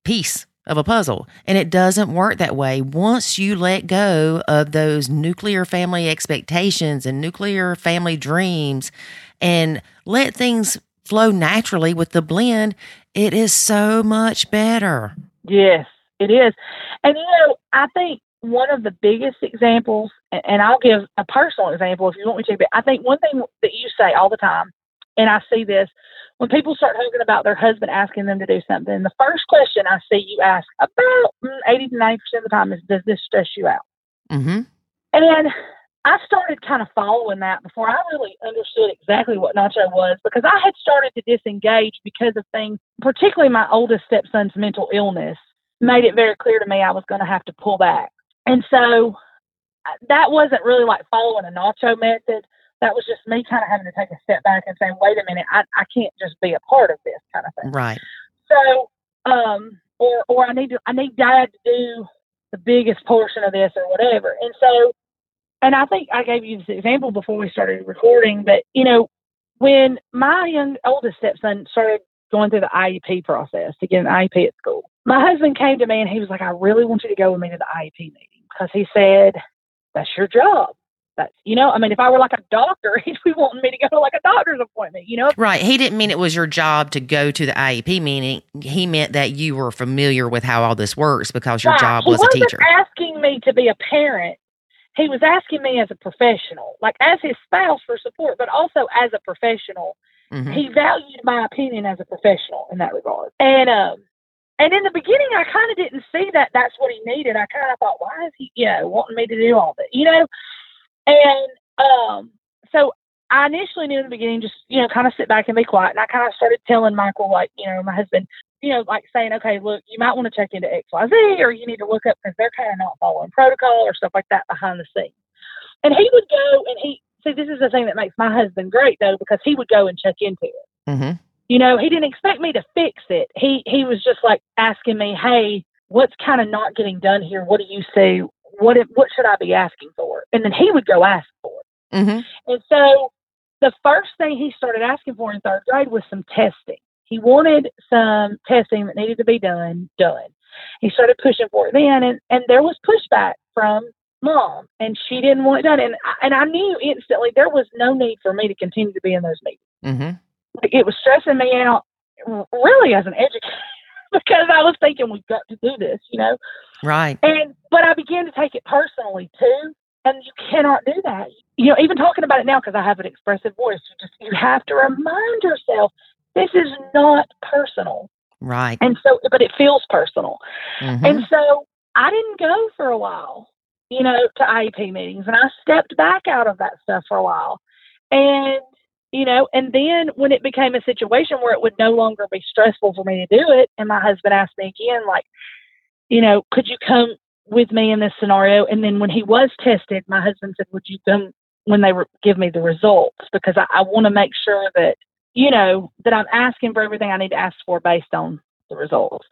piece of a puzzle. And it doesn't work that way. Once you let go of those nuclear family expectations and nuclear family dreams and let things flow naturally with the blend, it is so much better. Yes, it is. And you know, I think one of the biggest examples, and- I'll give a personal example if you want me to, but I think one thing that you say all the time, and I see this when people start talking about their husband asking them to do something, the first question I see you ask about mm, 80 to 90% of the time is, Does this stress you out? Mm-hmm. And I started kind of following that before I really understood exactly what nacho was because I had started to disengage because of things, particularly my oldest stepson's mental illness, made it very clear to me I was going to have to pull back. And so uh, that wasn't really like following a nacho method. That was just me kind of having to take a step back and saying, wait a minute, I, I can't just be a part of this kind of thing. Right. So, um, or or I need to I need dad to do the biggest portion of this or whatever. And so, and I think I gave you this example before we started recording. But you know, when my young oldest stepson started going through the IEP process to get an IEP at school, my husband came to me and he was like, "I really want you to go with me to the IEP meeting because he said that's your job." That's you know, I mean, if I were like a doctor, he'd be wanting me to go to like a doctor's appointment, you know. Right. He didn't mean it was your job to go to the IEP meeting. He meant that you were familiar with how all this works because your Right. job was a teacher. asking me to be a parent. He was asking me as a professional, like as his spouse for support, but also as a professional. Mhm. He valued my opinion as a professional in that regard. And um, and in the beginning, I kind of didn't see that that's what he needed. I kind of thought, why is he, you know, wanting me to do all that, you know? And um, so I initially knew in the beginning, just you know, kind of sit back and be quiet. And I kind of started telling Michael, like, you know, my husband, you know, like saying, okay, look, you might want to check into X, Y, Z, or you need to look up because they're kind of not following protocol or stuff like that behind the scenes. And he would go and he see, this is the thing that makes my husband great though, because he would go and check into it. Mhm. You know, he didn't expect me to fix it. He he was just like asking me, hey, what's kind of not getting done here? What do you see? What if, what should I be asking for? And then he would go ask for it. Mhm. And so the first thing he started asking for in third grade was some testing. He wanted some testing that needed to be done, done. He started pushing for it then, and, and there was pushback from mom, and she didn't want it done. And, and I knew instantly there was no need for me to continue to be in those meetings. Mm-hmm. It was stressing me out, really, as an educator. Because I was thinking we've got to do this, you know. Right. And but I began to take it personally too, and you cannot do that. You know, even talking about it now because I have an expressive voice, you just you have to remind yourself this is not personal. Right. And so, but it feels personal. Mm-hmm. And so I didn't go for a while, you know, to IEP meetings, and I stepped back out of that stuff for a while, and you know, and then when it became a situation where it would no longer be stressful for me to do it, and my husband asked me again, like, you know, could you come with me in this scenario? And then when he was tested, my husband said, would you come when they re- give me the results? Because I, I want to make sure that, you know, that I'm asking for everything I need to ask for based on the results.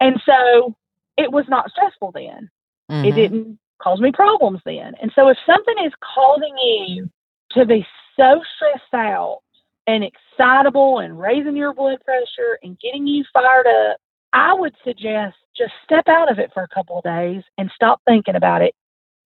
And so it was not stressful then. Mm-hmm. It didn't cause me problems then. And so if something is causing you to be so stressed out and excitable and raising your blood pressure and getting you fired up, I would suggest just step out of it for a couple of days and stop thinking about it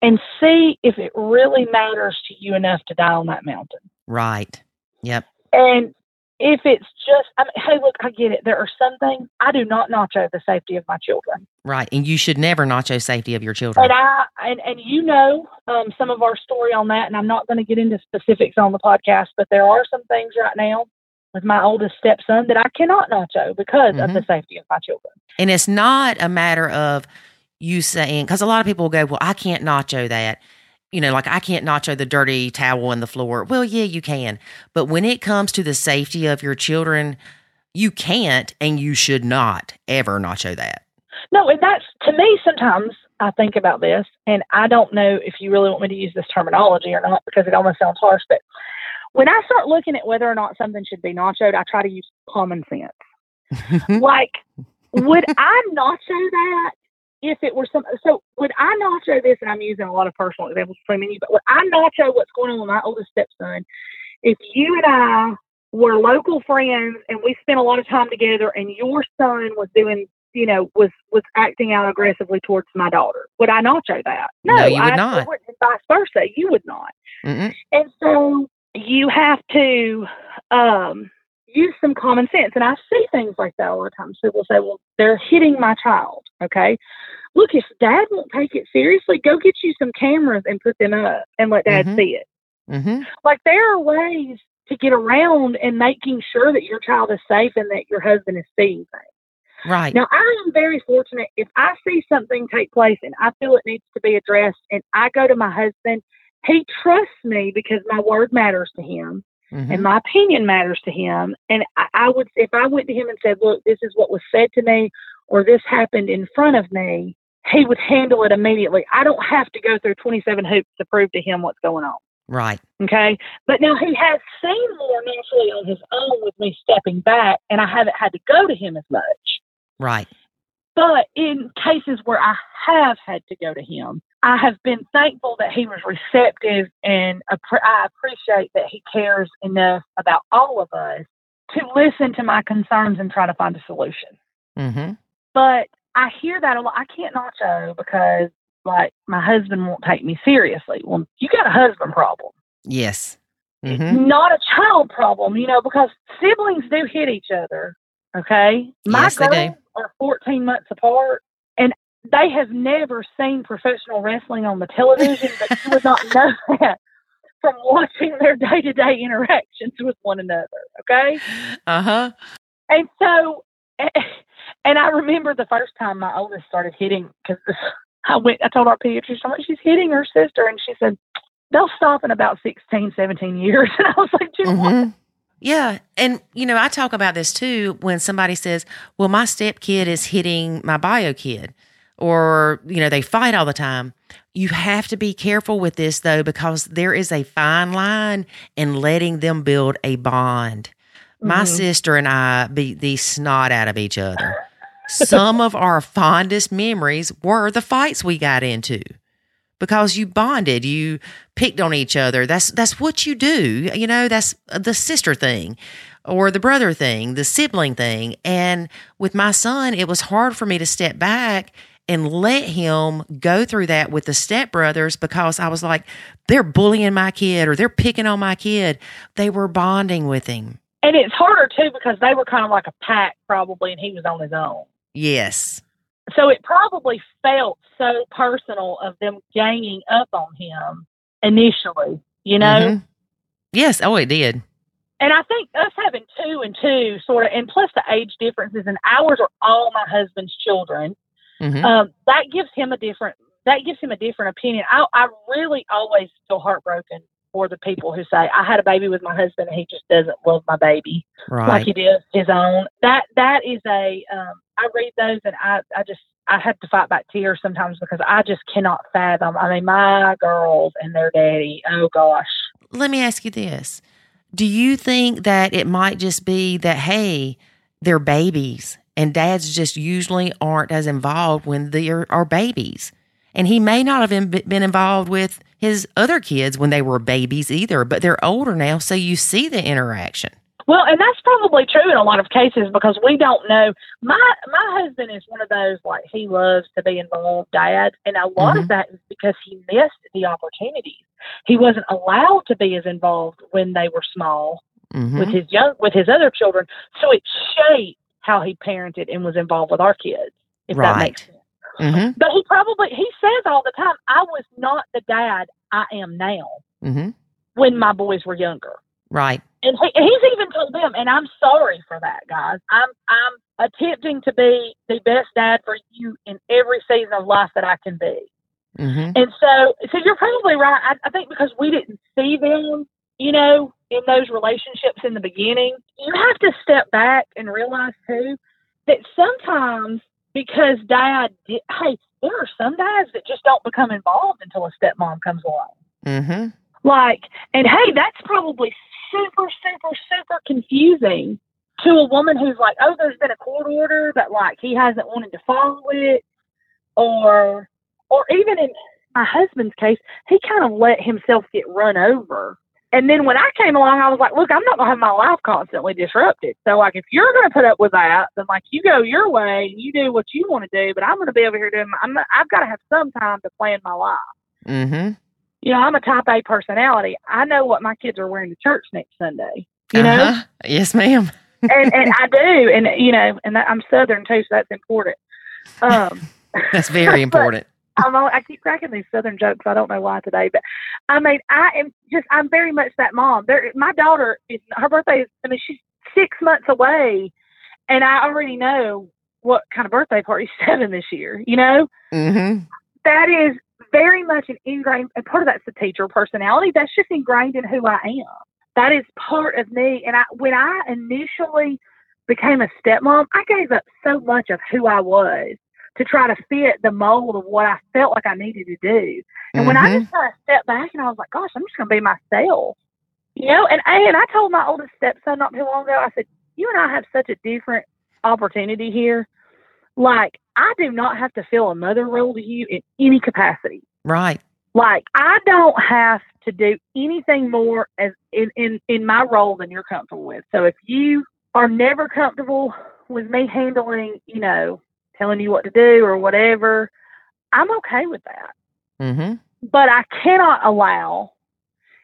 and see if it really matters to you enough to die on that mountain. Right. Yep. And if it's just, I mean, hey, look, I get it. There are some things I do not nacho the safety of my children. Right. And you should never nacho safety of your children. And I and, and you know um, some of our story on that, and I'm not going to get into specifics on the podcast, but there are some things right now with my oldest stepson that I cannot nacho because of the safety of my children. And it's not a matter of you saying, because a lot of people will go, well, I can't nacho that. You know, like I can't nacho the dirty towel on the floor. Well, yeah, you can. But when it comes to the safety of your children, you can't and you should not ever nacho that. No, and that's to me sometimes I think about this and I don't know if you really want me to use this terminology or not because it almost sounds harsh, but when I start looking at whether or not something should be nachoed, I try to use common sense. like, would I nacho that if it were some? So, would I nacho this? And I'm using a lot of personal examples between me, but would I nacho what's going on with my oldest stepson if you and I were local friends and we spent a lot of time together, and your son was doing you know, was was acting out aggressively towards my daughter. Would I nacho that? No, you would I, not. And vice versa, you would not. Mm-mm. And so you have to um, use some common sense. And I see things like that all the time. So people say, well, they're hitting my child. Okay. Look, if dad won't take it seriously, go get you some cameras and put them up and let dad Mhm. see it. Mm-hmm. Like there are ways to get around and making sure that your child is safe and that your husband is seeing things. Right. Now, I am very fortunate if I see something take place and I feel it needs to be addressed and I go to my husband, he trusts me because my word matters to him Mhm. and my opinion matters to him. And I, I would, if I went to him and said, look, this is what was said to me or this happened in front of me, he would handle it immediately. I don't have to go through 27 hoops to prove to him what's going on. Right. Okay. But now he has seen more naturally on his own with me stepping back, and I haven't had to go to him as much. Right. But in cases where I have had to go to him, I have been thankful that he was receptive, and I appreciate that he cares enough about all of us to listen to my concerns and try to find a solution. Mm-hmm. But I hear that a lot. I can't nacho because, like, my husband won't take me seriously. Well, you got a husband problem. Yes. Mm-hmm. not a child problem, you know, because siblings do hit each other. Okay. My Yes, they do. girls are 14 months apart and they have never seen professional wrestling on the television, but you would not know that from watching their day to day interactions with one another. Okay. Uh huh. And so, and I remember the first time my oldest started hitting because I went, I told our pediatrician, I'm like, she's hitting her sister. And she said, they'll stop in about 16, 17 years. And I was like, Jim, what? Mm-hmm. Yeah. And, you know, I talk about this too when somebody says, well, my step kid is hitting my bio kid, or, you know, they fight all the time. You have to be careful with this though, because there is a fine line in letting them build a bond. My Mhm. sister and I beat the snot out of each other. Some of our fondest memories were the fights we got into because you bonded, you picked on each other. That's that's what you do. You know, that's the sister thing. or the brother thing, the sibling thing. And with my son, it was hard for me to step back and let him go through that with the stepbrothers because I was like, they're bullying my kid or they're picking on my kid. They were bonding with him. And it's harder too because they were kind of like a pack probably and he was on his own. Yes. So it probably felt so personal of them ganging up on him initially, you know? Mhm. Yes. Oh, it did. And I think us having two and two sort of, and plus the age differences, and ours are all my husband's children. hmm Um, that gives him a different that gives him a different opinion. I, I really always feel heartbroken for the people who say I had a baby with my husband and he just doesn't love my baby like he did his own. That that is a um, I read those and I I just I have to fight back tears sometimes because I just cannot fathom. I mean, my girls and their daddy. Oh gosh. Let me ask you this. Do you think that it might just be that, hey, they're babies and dads just usually aren't as involved when they are, babies? And he may not have been involved with his other kids when they were babies either, but they're older now. So you see the interaction. Well, and that's probably true in a lot of cases because we don't know. My my husband is one of those like he loves to be involved dads, and a lot Mhm. of that is because he missed the opportunities. He wasn't allowed to be as involved when they were small hmm with his young with his other children, so it shaped how he parented and was involved with our kids. If that Right. makes sense. hmm But he probably he says all the time, "I was not the dad I am now hmm when my boys were younger." Right. and he, he's even told them, and I'm sorry for that, guys. I'm I'm attempting to be the best dad for you in every season of life that I can be. hmm And so, so you're probably right. I, I think because we didn't see them, you know, in those relationships in the beginning, you have to step back and realize too that sometimes because dad, did, hey, there are some dads that just don't become involved until a stepmom comes along. hmm Like, and hey, that's probably super, super, super confusing to a woman who's like, oh, there's been a court order, but like he hasn't wanted to follow it, or, or even in my husband's case, he kind of let himself get run over. And then when I came along, I was like, look, I'm not gonna have my life constantly disrupted. So like, if you're gonna put up with that, then like you go your way and you do what you want to do. But I'm gonna be over here doing. My, I'm. I've got to have some time to plan my life hmm you know, I'm a type A personality. I know what my kids are wearing to church next Sunday, you know, Uh-huh. Yes, ma'am. and, and I do. And, you know, and I'm Southern too, so that's important. Um, That's very important. I'm all, I keep cracking these Southern jokes. I don't know why today, but I mean, I am just, I'm very much that mom. There, my daughter is, her birthday is, I mean, she's six months away, and I already know what kind of birthday party she's having this year, you know? hmm that is very much an ingrained and part of that's the teacher personality. That's just ingrained in who i am. That is part of me. And i when i initially became a stepmom i gave up so much of who i was to try to fit the mold of what i felt like i needed to do. And when i Mhm. just kind of stepped back and i was like gosh i'm just going to be myself. You know and and i told my oldest stepson not too long ago i said you and i have such a different opportunity here like I do not have to fill a mother role to you in any capacity. Right. Like I don't have to do anything more as in, in, in my role than you're comfortable with. So if you are never comfortable with me handling, you know, telling you what to do or whatever, I'm okay with that. hmm But I cannot allow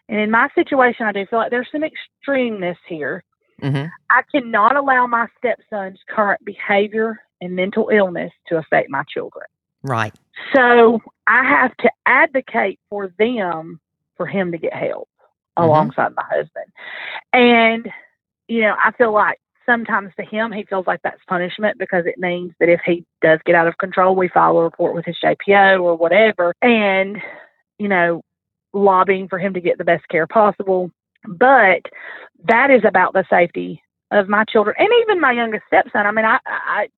and in my situation I do feel like there's some extremeness here. hmm I cannot allow my stepson's current behavior and mental illness to affect my children. Right. So I have to advocate for them for him to get help Mhm. alongside my husband. And, you know, I feel like sometimes to him, he feels like that's punishment because it means that if he does get out of control, we file a report with his JPO or whatever. And, you know, lobbying for him to get the best care possible. But that is about the safety of my children and even my youngest stepson. I mean, I, I,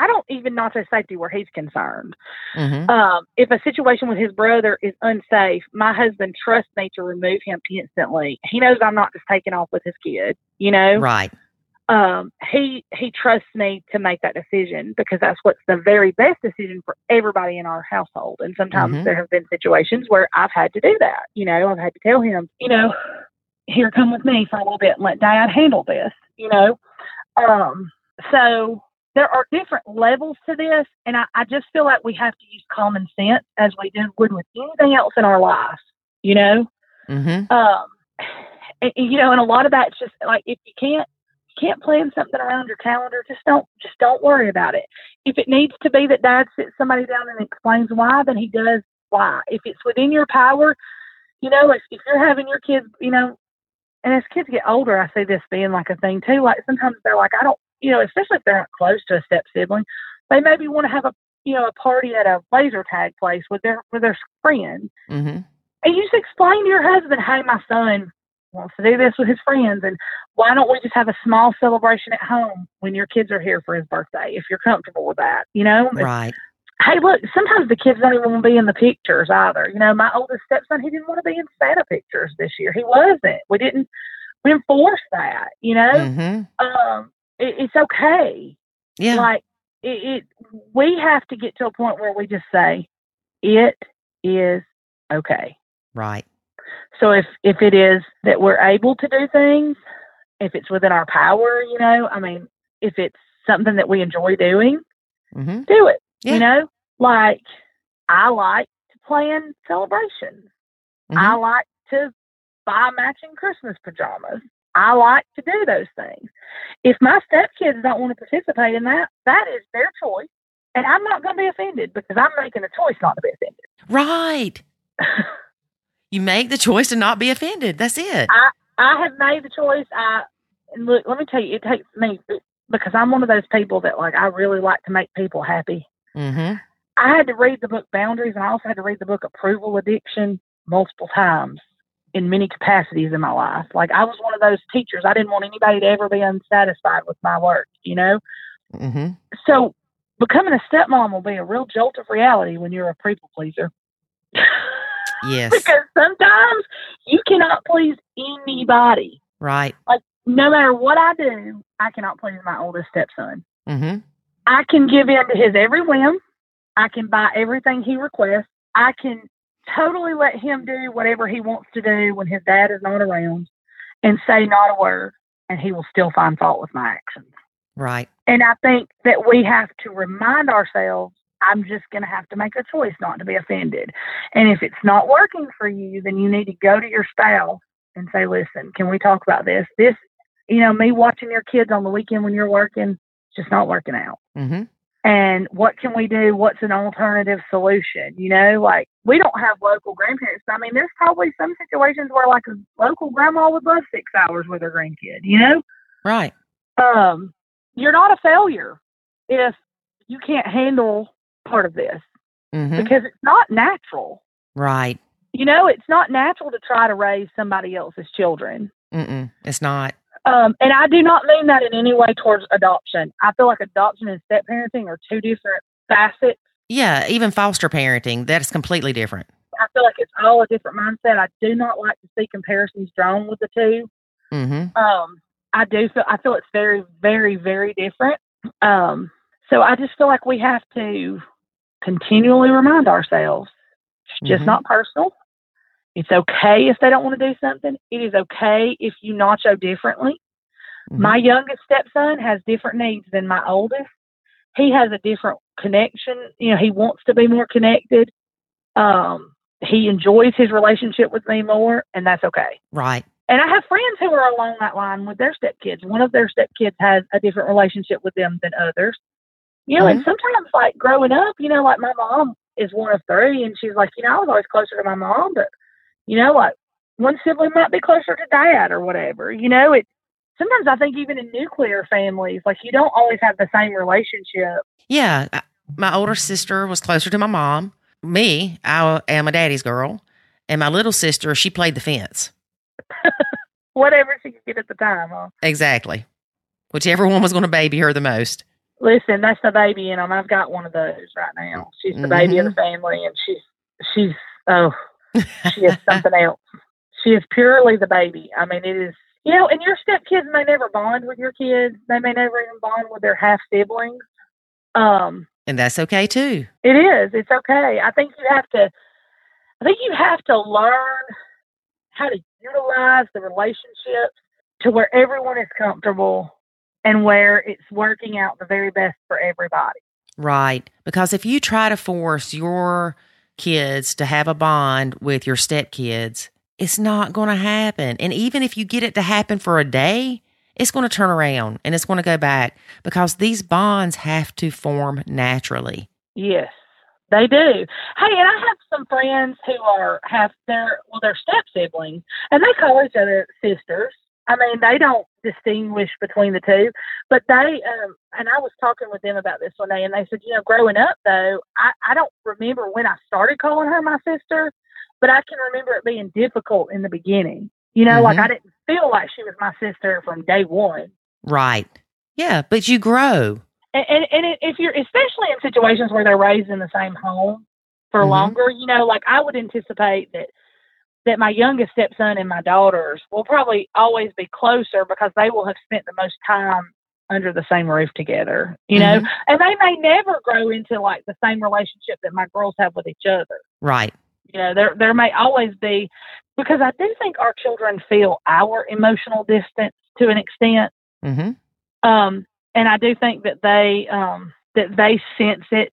I don't even not say safety where he's concerned. hmm Um, if a situation with his brother is unsafe, my husband trusts me to remove him instantly. He knows I'm not just taking off with his kid, you know. Right. Um, he he trusts me to make that decision because that's what's the very best decision for everybody in our household. And sometimes Mhm. there have been situations where I've had to do that. You know, I've had to tell him, you know, here, come with me for a little bit and let dad handle this, you know? Um, so there are different levels to this. And I, I just feel like we have to use common sense as we do would with anything else in our lives. you know? Mm-hmm. Um, and, you know, and a lot of that's just like, if you can't, can't plan something around your calendar, just don't just don't worry about it. If it needs to be that dad sits somebody down and explains why, then he does why. If it's within your power, you know, if, if you're having your kids, you know, and as kids get older, I see this being like a thing too. Like sometimes they're like, I don't, you know, especially if they're not close to a step sibling, they maybe want to have a, you know, a party at a laser tag place with their with their friends, Mm-hmm. and you just explain to your husband, hey, my son wants to do this with his friends, and why don't we just have a small celebration at home when your kids are here for his birthday, if you're comfortable with that, you know? Right. hey, look, sometimes the kids don't even want to be in the pictures either. You know, my oldest stepson, he didn't want to be in Santa pictures this year. He wasn't. We didn't, we didn't force that, you know? Mm-hmm. Um, it, it's okay. Yeah. Like, it, it, we have to get to a point where we just say, it is okay. right. So if, if it is that we're able to do things, if it's within our power, you know, I mean, if it's something that we enjoy doing, Mm-hmm. do it. Yeah. You know, like I like to plan celebrations. I Mm-hmm. like to buy matching Christmas pajamas. I like to do those things. If my stepkids don't want to participate in that, that is their choice. And I'm not going to be offended because I'm making a choice not to be offended. Right. You make the choice to not be offended. That's it. I I have made the choice. I and look. Let me tell you, it takes me because I'm one of those people that like I really like to make people happy. Mm-hmm. I had to read the book Boundaries, and I also had to read the book Approval Addiction multiple times in many capacities in my life. Like I was one of those teachers. I didn't want anybody to ever be unsatisfied with my work, you know. Mm-hmm. So becoming a stepmom will be a real jolt of reality when you're a people pleaser. Yes. because sometimes you cannot please anybody. Right. Like no matter what I do, I cannot please my oldest stepson. Mm-hmm. I can give in to his every whim. I can buy everything he requests. I can totally let him do whatever he wants to do when his dad is not around and say not a word, and he will still find fault with my actions. Right. And I think that we have to remind ourselves I'm just going to have to make a choice not to be offended. And if it's not working for you, then you need to go to your spouse and say, listen, can we talk about this? This, you know, me watching your kids on the weekend when you're working, it's just not working out. Mm-hmm. And what can we do? What's an alternative solution? You know, like we don't have local grandparents. I mean, there's probably some situations where like a local grandma would love six hours with her grandkid, you know? Right. um, you're not a failure if you can't handle part of this Mm-hmm. because it's not natural. Right. You know, it's not natural to try to raise somebody else's children. Mm-mm. It's not. Um, and I do not mean that in any way towards adoption. I feel like adoption and step parenting are two different facets. Yeah. Even foster parenting, that's completely different. I feel like it's all a different mindset. I do not like to see comparisons drawn with the two. Mm-hmm. um, I do feel I feel it's very, very, very different. Um, so I just feel like we have to continually remind ourselves it's just Mhm. not personal. It's okay if they don't want to do something. It is okay if you nacho differently. Mhm. My youngest stepson has different needs than my oldest. He has a different connection. You know, he wants to be more connected. Um, he enjoys his relationship with me more, and that's okay. Right. And I have friends who are along that line with their stepkids. One of their stepkids has a different relationship with them than others. You know, and sometimes like growing up, you know, like my mom is one of three and she's like, you know, I was always closer to my mom, but you know, like one sibling might be closer to dad or whatever. You know, it sometimes I think even in nuclear families, like you don't always have the same relationship. Yeah. My older sister was closer to my mom. Me, I am a daddy's girl. And my little sister, she played the fence. Whatever she could get at the time, huh? Exactly. Whichever one was going to baby her the most. Listen, that's the baby in them. I've got one of those right now. She's the baby of the mm-hmm. family, and she's she's oh, she is something else. She is purely the baby. I mean, it is you know, and your stepkids may never bond with your kids. They may never even bond with their half siblings. Um, And that's okay too. it is. It's okay. I think you have to. I think you have to learn how to utilize the relationships to where everyone is comfortable and where it's working out the very best for everybody. Right. Because if you try to force your kids to have a bond with your stepkids, it's not going to happen. And even if you get it to happen for a day, it's going to turn around and it's going to go back because these bonds have to form naturally. Yes, they do. Hey, and I have some friends who are have their well, their step siblings, and they call each other sisters. I mean, they don't distinguish between the two, but they, um, and I was talking with them about this one day, and they said, you know, growing up though, I, I don't remember when I started calling her my sister, but I can remember it being difficult in the beginning. You know, mm-hmm. like I didn't feel like she was my sister from day one. Right. Yeah, but you grow. And, and, and if you're, especially in situations where they're raised in the same home for mm-hmm. longer, you know, like I would anticipate that that my youngest stepson and my daughters will probably always be closer because they will have spent the most time under the same roof together, you know, mm-hmm. and they may never grow into like the same relationship that my girls have with each other. Right. You know, there there may always be because I do think our children feel our emotional distance to an extent. Mm-hmm. Um, and I do think that they um, that they sense it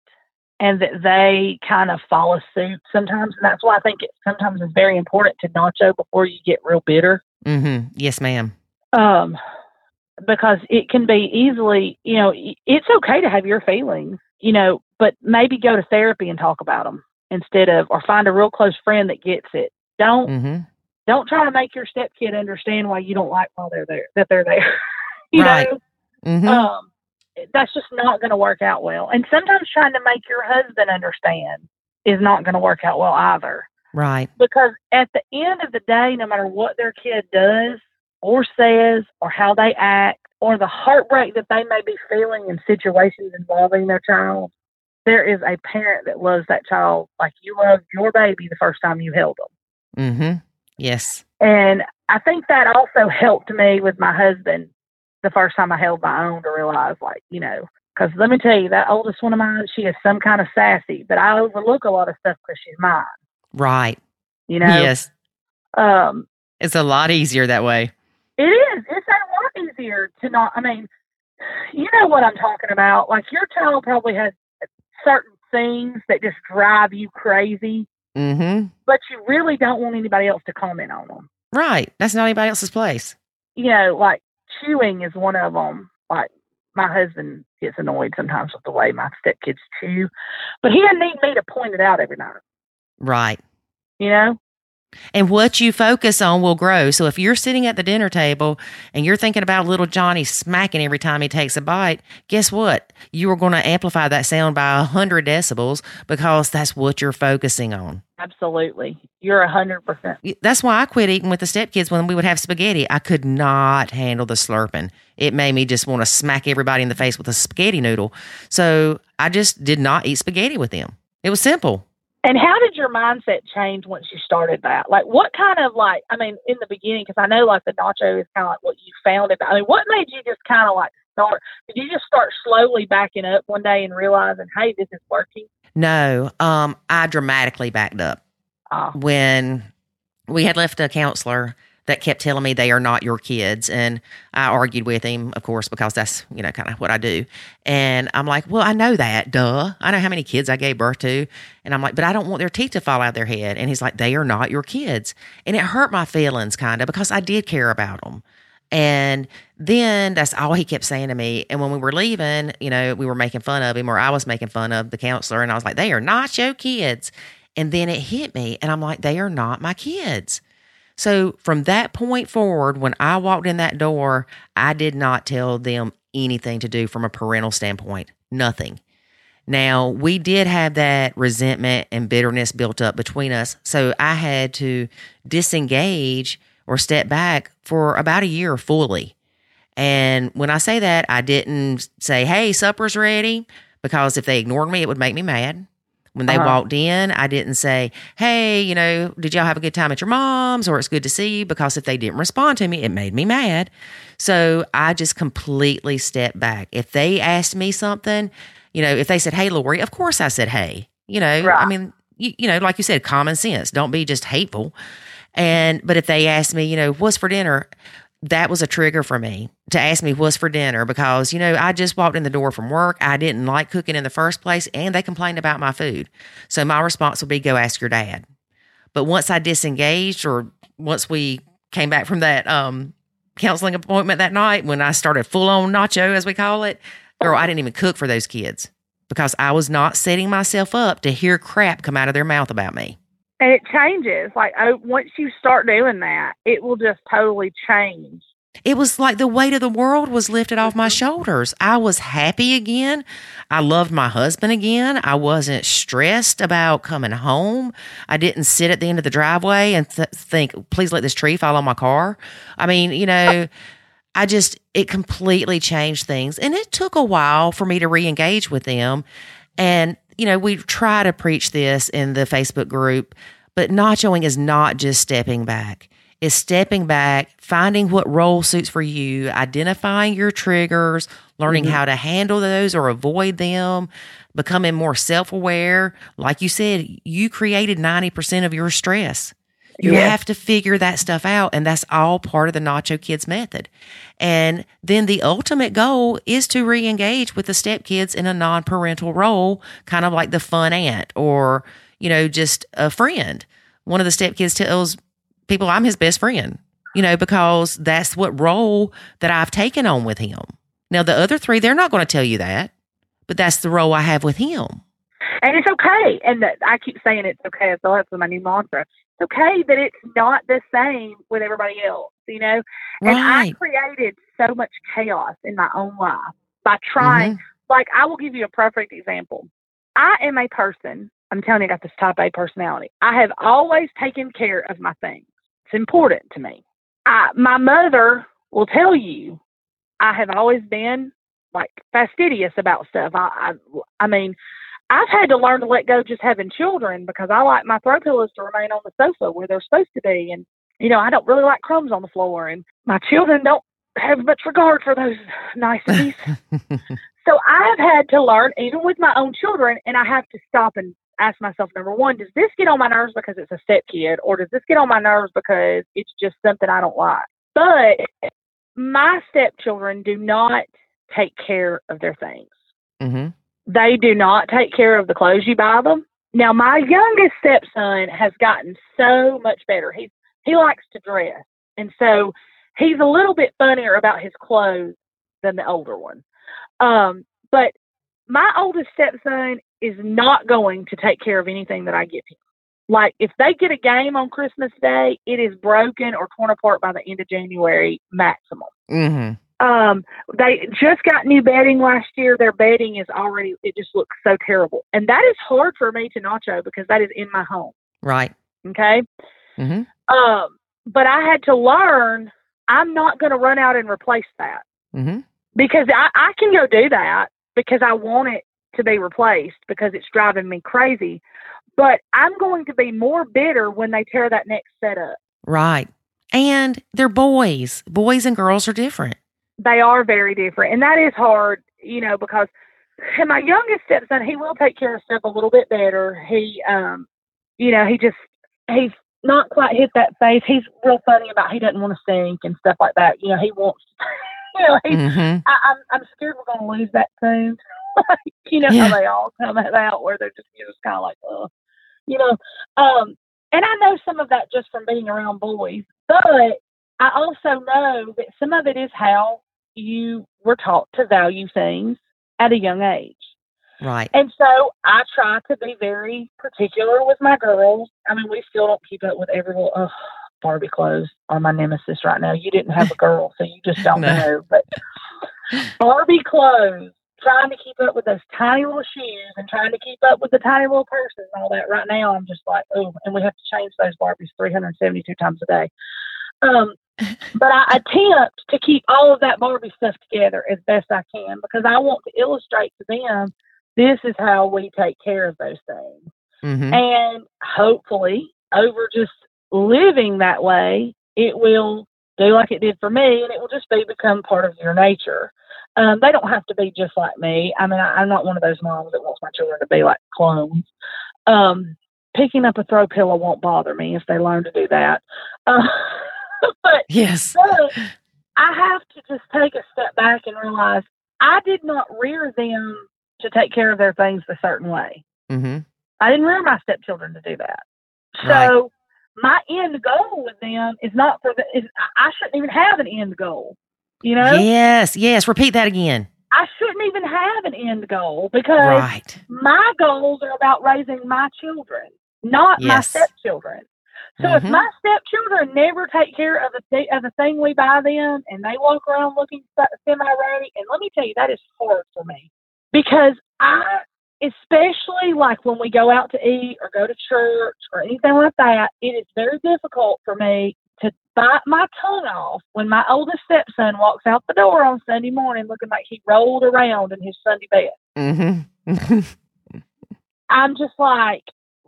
and that they kind of follow suit sometimes. And that's why I think it sometimes is very important to nacho before you get real bitter. Mm-hmm. Yes, ma'am. Um, because it can be easily, you know, it's okay to have your feelings, you know, but maybe go to therapy and talk about them instead of, or find a real close friend that gets it. Don't, mm-hmm. don't try to make your stepkid understand why you don't like while they're there, that they're there. you right. know? Mm-hmm. Um, that's just not going to work out well. And sometimes trying to make your husband understand is not going to work out well either. Right. Because at the end of the day, no matter what their kid does or says or how they act or the heartbreak that they may be feeling in situations involving their child, there is a parent that loves that child like you loved your baby the first time you held them. Mm-hmm. Yes. And I think that also helped me with my husband the first time I held my own to realize, like, you know, because let me tell you, that oldest one of mine, she is some kind of sassy, but I overlook a lot of stuff because she's mine. Right. You know? Yes. Um, it's a lot easier that way. It is. It's a lot easier to not, I mean, you know what I'm talking about. Like, your child probably has certain things that just drive you crazy, mm-hmm. but you really don't want anybody else to comment on them. Right. That's not anybody else's place. You know, like chewing is one of them. Like my husband gets annoyed sometimes with the way my stepkids chew, but he doesn't need me to point it out every night. Right. You know? And what you focus on will grow. So if you're sitting at the dinner table and you're thinking about little Johnny smacking every time he takes a bite, guess what? You are going to amplify that sound by 100 decibels because that's what you're focusing on. Absolutely. You're a hundred percent. That's why I quit eating with the stepkids when we would have spaghetti. I could not handle the slurping. It made me just want to smack everybody in the face with a spaghetti noodle. So I just did not eat spaghetti with them. It was simple. And how did your mindset change once you started that? Like, what kind of like, I mean, in the beginning, because I know like the nacho is kind of like what you found it. I mean, what made you just kind of like start? Did you just start slowly backing up one day and realizing, hey, this is working? No, um, I dramatically backed up oh. when we had left a counselor that kept telling me they are not your kids. And I argued with him, of course, because that's, you know, kind of what I do. And I'm like, well, I know that, duh. I know how many kids I gave birth to. And I'm like, but I don't want their teeth to fall out of their head. And he's like, they are not your kids. And it hurt my feelings kind of because I did care about them. And then that's all he kept saying to me. And when we were leaving, you know, we were making fun of him or I was making fun of the counselor. And I was like, they are not your kids. And then it hit me. And I'm like, they are not my kids. So from that point forward, when I walked in that door, I did not tell them anything to do from a parental standpoint. Nothing. Now, we did have that resentment and bitterness built up between us. So I had to disengage or step back for about a year fully. And when I say that, I didn't say, hey, supper's ready, because if they ignored me, it would make me mad. When they uh-huh. walked in, I didn't say, hey, you know, did y'all have a good time at your mom's or it's good to see you? Because if they didn't respond to me, it made me mad. So I just completely stepped back. If they asked me something, you know, if they said, hey, Lori, of course I said, hey. You know, right. I mean, you, you know, like you said, common sense. Don't be just hateful. And but if they asked me, you know, what's for dinner, that was a trigger for me to ask me what's for dinner because you know I just walked in the door from work. I didn't like cooking in the first place, and they complained about my food. So my response would be, "Go ask your dad." But once I disengaged, or once we came back from that um, counseling appointment that night, when I started full on nacho, as we call it, girl, I didn't even cook for those kids because I was not setting myself up to hear crap come out of their mouth about me. And it changes. Like oh, once you start doing that, it will just totally change. It was like the weight of the world was lifted off my mm-hmm. shoulders. I was happy again. I loved my husband again. I wasn't stressed about coming home. I didn't sit at the end of the driveway and th- think, please let this tree fall on my car. I mean, you know, I just, it completely changed things. And it took a while for me to re engage with them. And, you know, we try to preach this in the Facebook group, but nachoing is not just stepping back is stepping back, finding what role suits for you, identifying your triggers, learning mm-hmm. how to handle those or avoid them, becoming more self aware. Like you said, you created 90% of your stress. You yes. have to figure that stuff out. And that's all part of the Nacho Kids method. And then the ultimate goal is to re engage with the stepkids in a non parental role, kind of like the fun aunt or, you know, just a friend. One of the stepkids tells people I'm his best friend, you know, because that's what role that I've taken on with him. Now, the other three, they're not going to tell you that, but that's the role I have with him. And it's okay. And I keep saying it's okay. So that's my new mantra. Okay that it's not the same with everybody else, you know? And right. I created so much chaos in my own life by trying. Mm-hmm. Like, I will give you a perfect example. I am a person, I'm telling you, I got this type A personality. I have always taken care of my things. It's important to me. I, my mother will tell you I have always been like fastidious about stuff. I, I, I mean, I've had to learn to let go just having children because I like my throw pillows to remain on the sofa where they're supposed to be. And, you know, I don't really like crumbs on the floor. And my children don't have much regard for those niceties. so I've had to learn, even with my own children, and I have to stop and ask myself number one, does this get on my nerves because it's a step kid, or does this get on my nerves because it's just something I don't like? But my stepchildren do not take care of their things. Mm-hmm. They do not take care of the clothes you buy them. Now, my youngest stepson has gotten so much better. He he likes to dress, and so he's a little bit funnier about his clothes than the older one. Um, but my oldest stepson is not going to take care of anything that I give him. Like if they get a game on Christmas Day, it is broken or torn apart by the end of January maximum. Mm-hmm. Um, they just got new bedding last year. Their bedding is already it just looks so terrible, and that is hard for me to nacho because that is in my home. Right. Okay. Mm-hmm. Um, but I had to learn I'm not going to run out and replace that mm-hmm. because I, I can go do that because I want it to be replaced because it's driving me crazy. But I'm going to be more bitter when they tear that next set up. Right. And they're boys. Boys and girls are different. They are very different. And that is hard, you know, because and my youngest stepson, he will take care of stuff a little bit better. He um you know, he just he's not quite hit that phase. He's real funny about he doesn't want to sink and stuff like that. You know, he wants you know, he, mm-hmm. I, I'm I'm scared we're gonna lose that soon. you know yeah. how they all come out where they're just you're just kind of like, oh, you know. Um, and I know some of that just from being around boys, but I also know that some of it is how you were taught to value things at a young age. Right. And so I try to be very particular with my girls. I mean, we still don't keep up with every little, oh, Barbie clothes are my nemesis right now. You didn't have a girl, so you just don't no. know. But Barbie clothes trying to keep up with those tiny little shoes and trying to keep up with the tiny little purses and all that. Right now, I'm just like, oh, and we have to change those Barbies 372 times a day. Um, but I attempt to keep all of that Barbie stuff together as best I can because I want to illustrate to them this is how we take care of those things. Mm-hmm. And hopefully, over just living that way, it will do like it did for me and it will just be become part of your nature. Um, they don't have to be just like me. I mean, I, am not one of those moms that wants my children to be like clones. Um, picking up a throw pillow won't bother me if they learn to do that. Uh, but, Yes. but I have to just take a step back and realize I did not rear them to take care of their things a certain way. Mm-hmm. I didn't rear my stepchildren to do that. So Right. my end goal with them is not for the. Is I shouldn't even have an end goal. You know, Yes. Yes. Repeat that again. I shouldn't even have an end goal because Right. my goals are about raising my children, not my stepchildren. So if Mhm. my stepchildren never take care of the th- of the thing we buy them, and they walk around looking semi ready, and let me tell you, that is hard for me because I, especially like when we go out to eat or go to church or anything like that, it is very difficult for me to bite my tongue off when my oldest stepson walks out the door on Sunday morning looking like he rolled around in his Sunday bed. Mm-hmm. I'm just like,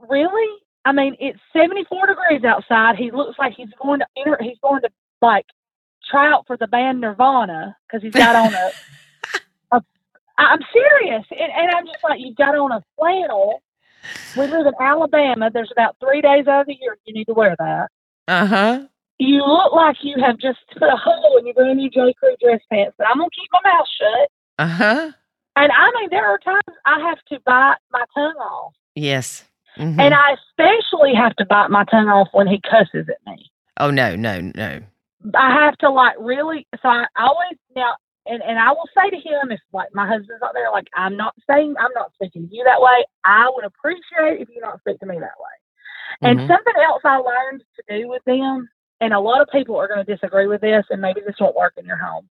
really? I mean, it's 74 degrees outside. He looks like he's going to enter, he's going to like try out for the band Nirvana because he's got on a. a I'm serious, and, and I'm just like, you've got on a flannel. We live in Alabama. There's about three days out of the year you need to wear that. uh huh. You look like you have just put a hole in your brand new J. Crew dress pants, but I'm gonna keep my mouth shut. Uh huh. And I mean, there are times I have to bite my tongue off. Yes. Mhm. And I especially have to bite my tongue off when he cusses at me. oh no, no, no. I have to like really. So I always now, and and I will say to him if like my husband's out there, like I'm not saying I'm not speaking to you that way. I would appreciate if you not speak to me that way. And Mhm. something else I learned to do with them, and a lot of people are going to disagree with this, and maybe this won't work in your home,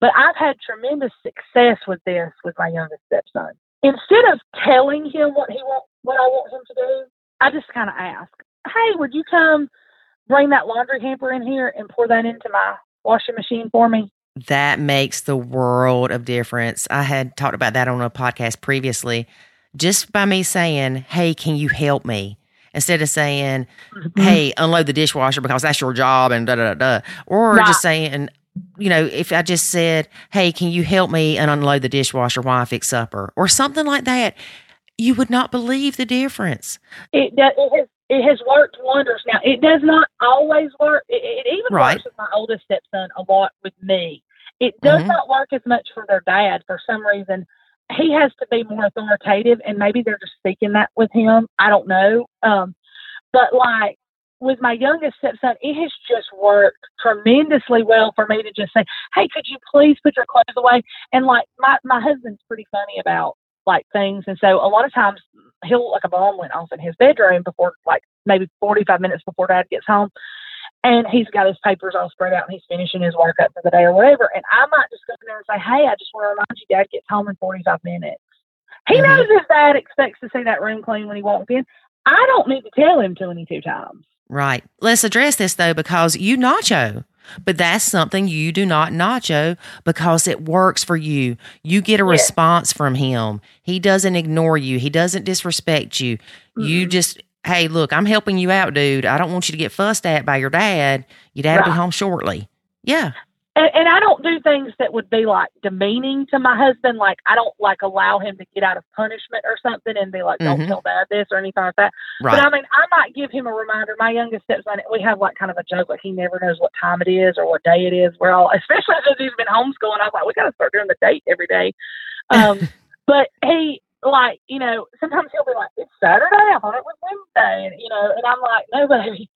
but I've had tremendous success with this with my youngest stepson. Instead of telling him what he want, what I want him to do, I just kind of ask, "Hey, would you come bring that laundry hamper in here and pour that into my washing machine for me?" That makes the world of difference. I had talked about that on a podcast previously. Just by me saying, Hey, can you help me? Instead of saying, Mm-hmm. Hey, unload the dishwasher because that's your job and da da da da. Or Right. just saying, you know, if I just said, Hey, can you help me and unload the dishwasher while I fix supper? Or something like that, you would not believe the difference. it does, it has it has worked wonders. Now it does not always work. It, it even Right. works with my oldest stepson a lot with me. It does Mhm. not work as much for their dad for some reason. He has to be more authoritative, and maybe they're just speaking that with him. I don't know. Um, but like with my youngest stepson, it has just worked tremendously well for me to just say, "Hey, could you please put your clothes away?" And like my my husband's pretty funny about like things, and so a lot of times he'll like a bomb went off in his bedroom before like maybe 45 minutes before dad gets home and he's got his papers all spread out and he's finishing his work up for the day or whatever and i might just go in there and say hey i just want to remind you dad gets home in 45 minutes. He Mhm. knows his dad expects to see that room clean when he walks in. I don't need to tell him 22 times Right. Let's address this though, because you nacho, but that's something you do not nacho because it works for you. You get a Yeah. response from him. He doesn't ignore you. He doesn't disrespect you. You Mhm. just, hey, look, I'm helping you out, dude. I don't want you to get fussed at by your dad. Your dad will be home shortly. Yeah. And, and I don't do things that would be like demeaning to my husband. Like I don't like allow him to get out of punishment or something and be like, "Don't Mhm. tell dad this" or anything like that. Right. But I mean, I might give him a reminder. My youngest stepson, we have like kind of a joke, like he never knows what time it is or what day it is. We're all, especially since he's been homeschooling, I was like, we got to start doing the date every day. Um, but he, like, you know, sometimes he'll be like, it's Saturday. I thought it was Wednesday, and you know, and I'm like, no, baby.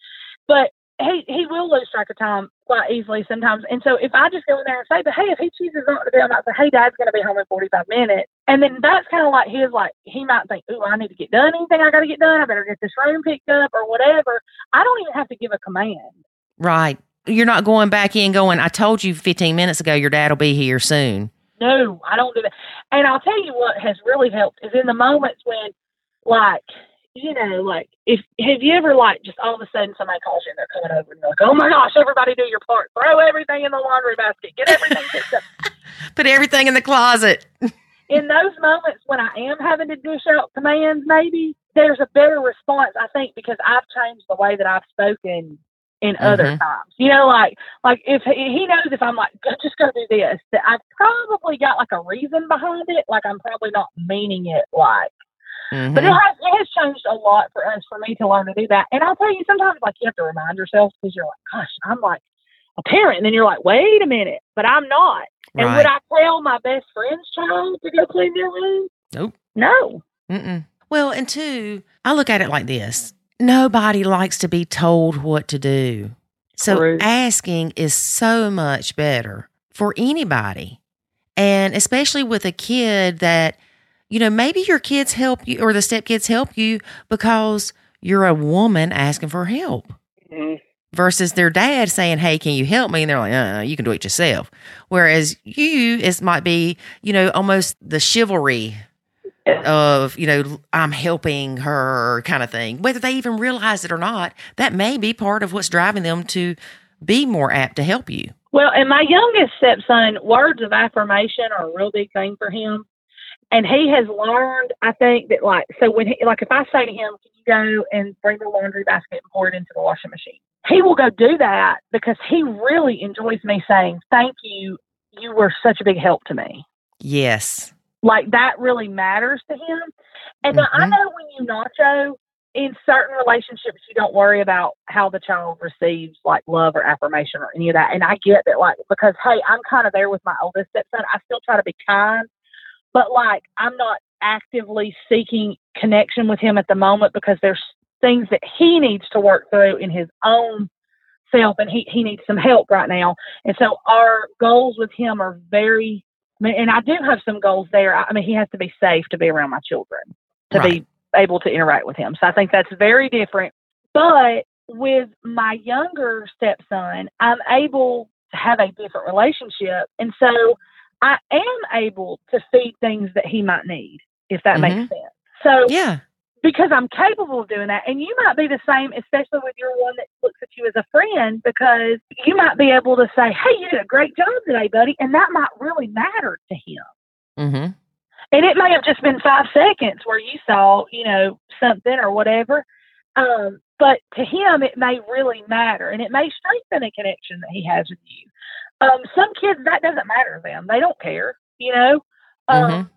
But he he will lose track of time quite easily sometimes. And so if I just go in there and say, but hey, if he chooses not to be, I might say, hey, Dad's going to be home in 45 minutes. And then that's kind of like his, like, he might think, ooh, I need to get done anything I got to get done. I better get this room picked up or whatever. I don't even have to give a command. right. You're not going back in going, I told you 15 minutes ago your dad will be here soon. No, I don't do that. And I'll tell you what has really helped is in the moments when, like, you know, like if have you ever like just all of a sudden somebody calls you and they're coming over and you're like, oh my gosh, everybody do your part, throw everything in the laundry basket, get everything picked up. Put everything in the closet. in those moments when I am having to dish out commands, maybe there's a better response, I think, because I've changed the way that I've spoken in other Mhm. times. You know, like like if he he knows if I'm like just go do this, that I've probably got like a reason behind it. Like I'm probably not meaning it like Mhm. But it has, it has changed a lot for us, for me to learn to do that. And I'll tell you, sometimes like you have to remind yourself because you're like, gosh, I'm like a parent. And then you're like, wait a minute, but I'm not. And right. would I tell my best friend's child to go clean their room? Nope. No. Mm-mm. Well, and two, I look at it like this nobody likes to be told what to do. So True. asking is so much better for anybody. And especially with a kid that, you know, maybe your kids help you or the stepkids help you because you're a woman asking for help versus their dad saying, Hey, can you help me? And they're like, uh, you can do it yourself. Whereas you, it might be, you know, almost the chivalry of, you know, I'm helping her kind of thing. Whether they even realize it or not, that may be part of what's driving them to be more apt to help you. Well, and my youngest stepson, words of affirmation are a real big thing for him. And he has learned, I think, that like, so when he, like, if I say to him, can you go and bring the laundry basket and pour it into the washing machine? He will go do that because he really enjoys me saying, thank you. You were such a big help to me. Yes. Like that really matters to him. And now I mm-hmm. know when you nacho, in certain relationships, you don't worry about how the child receives like love or affirmation or any of that. And I get that, like, because hey, I'm kind of there with my oldest stepson. I still try to be kind, but like, I'm not actively seeking connection with him at the moment because there's things that he needs to work through in his own self and he, he needs some help right now. And so our goals with him are very, I mean, and I do have some goals there. I I mean, he has to be safe to be around my children, to Right. be able to interact with him. So I think that's very different. But with my younger stepson, I'm able to have a different relationship. And so I am able to feed things that he might need, if that makes sense. So Yeah. because I'm capable of doing that. And you might be the same, especially with your one that looks at you as a friend, because you might be able to say, Hey, you did a great job today, buddy. And that might really matter to him. Mm-hmm. And it may have just been five seconds where you saw, you know, something or whatever. Um, but to him, it may really matter and it may strengthen a connection that he has with you. Um, some kids, that doesn't matter to them. They don't care, you know? Um, Mhm.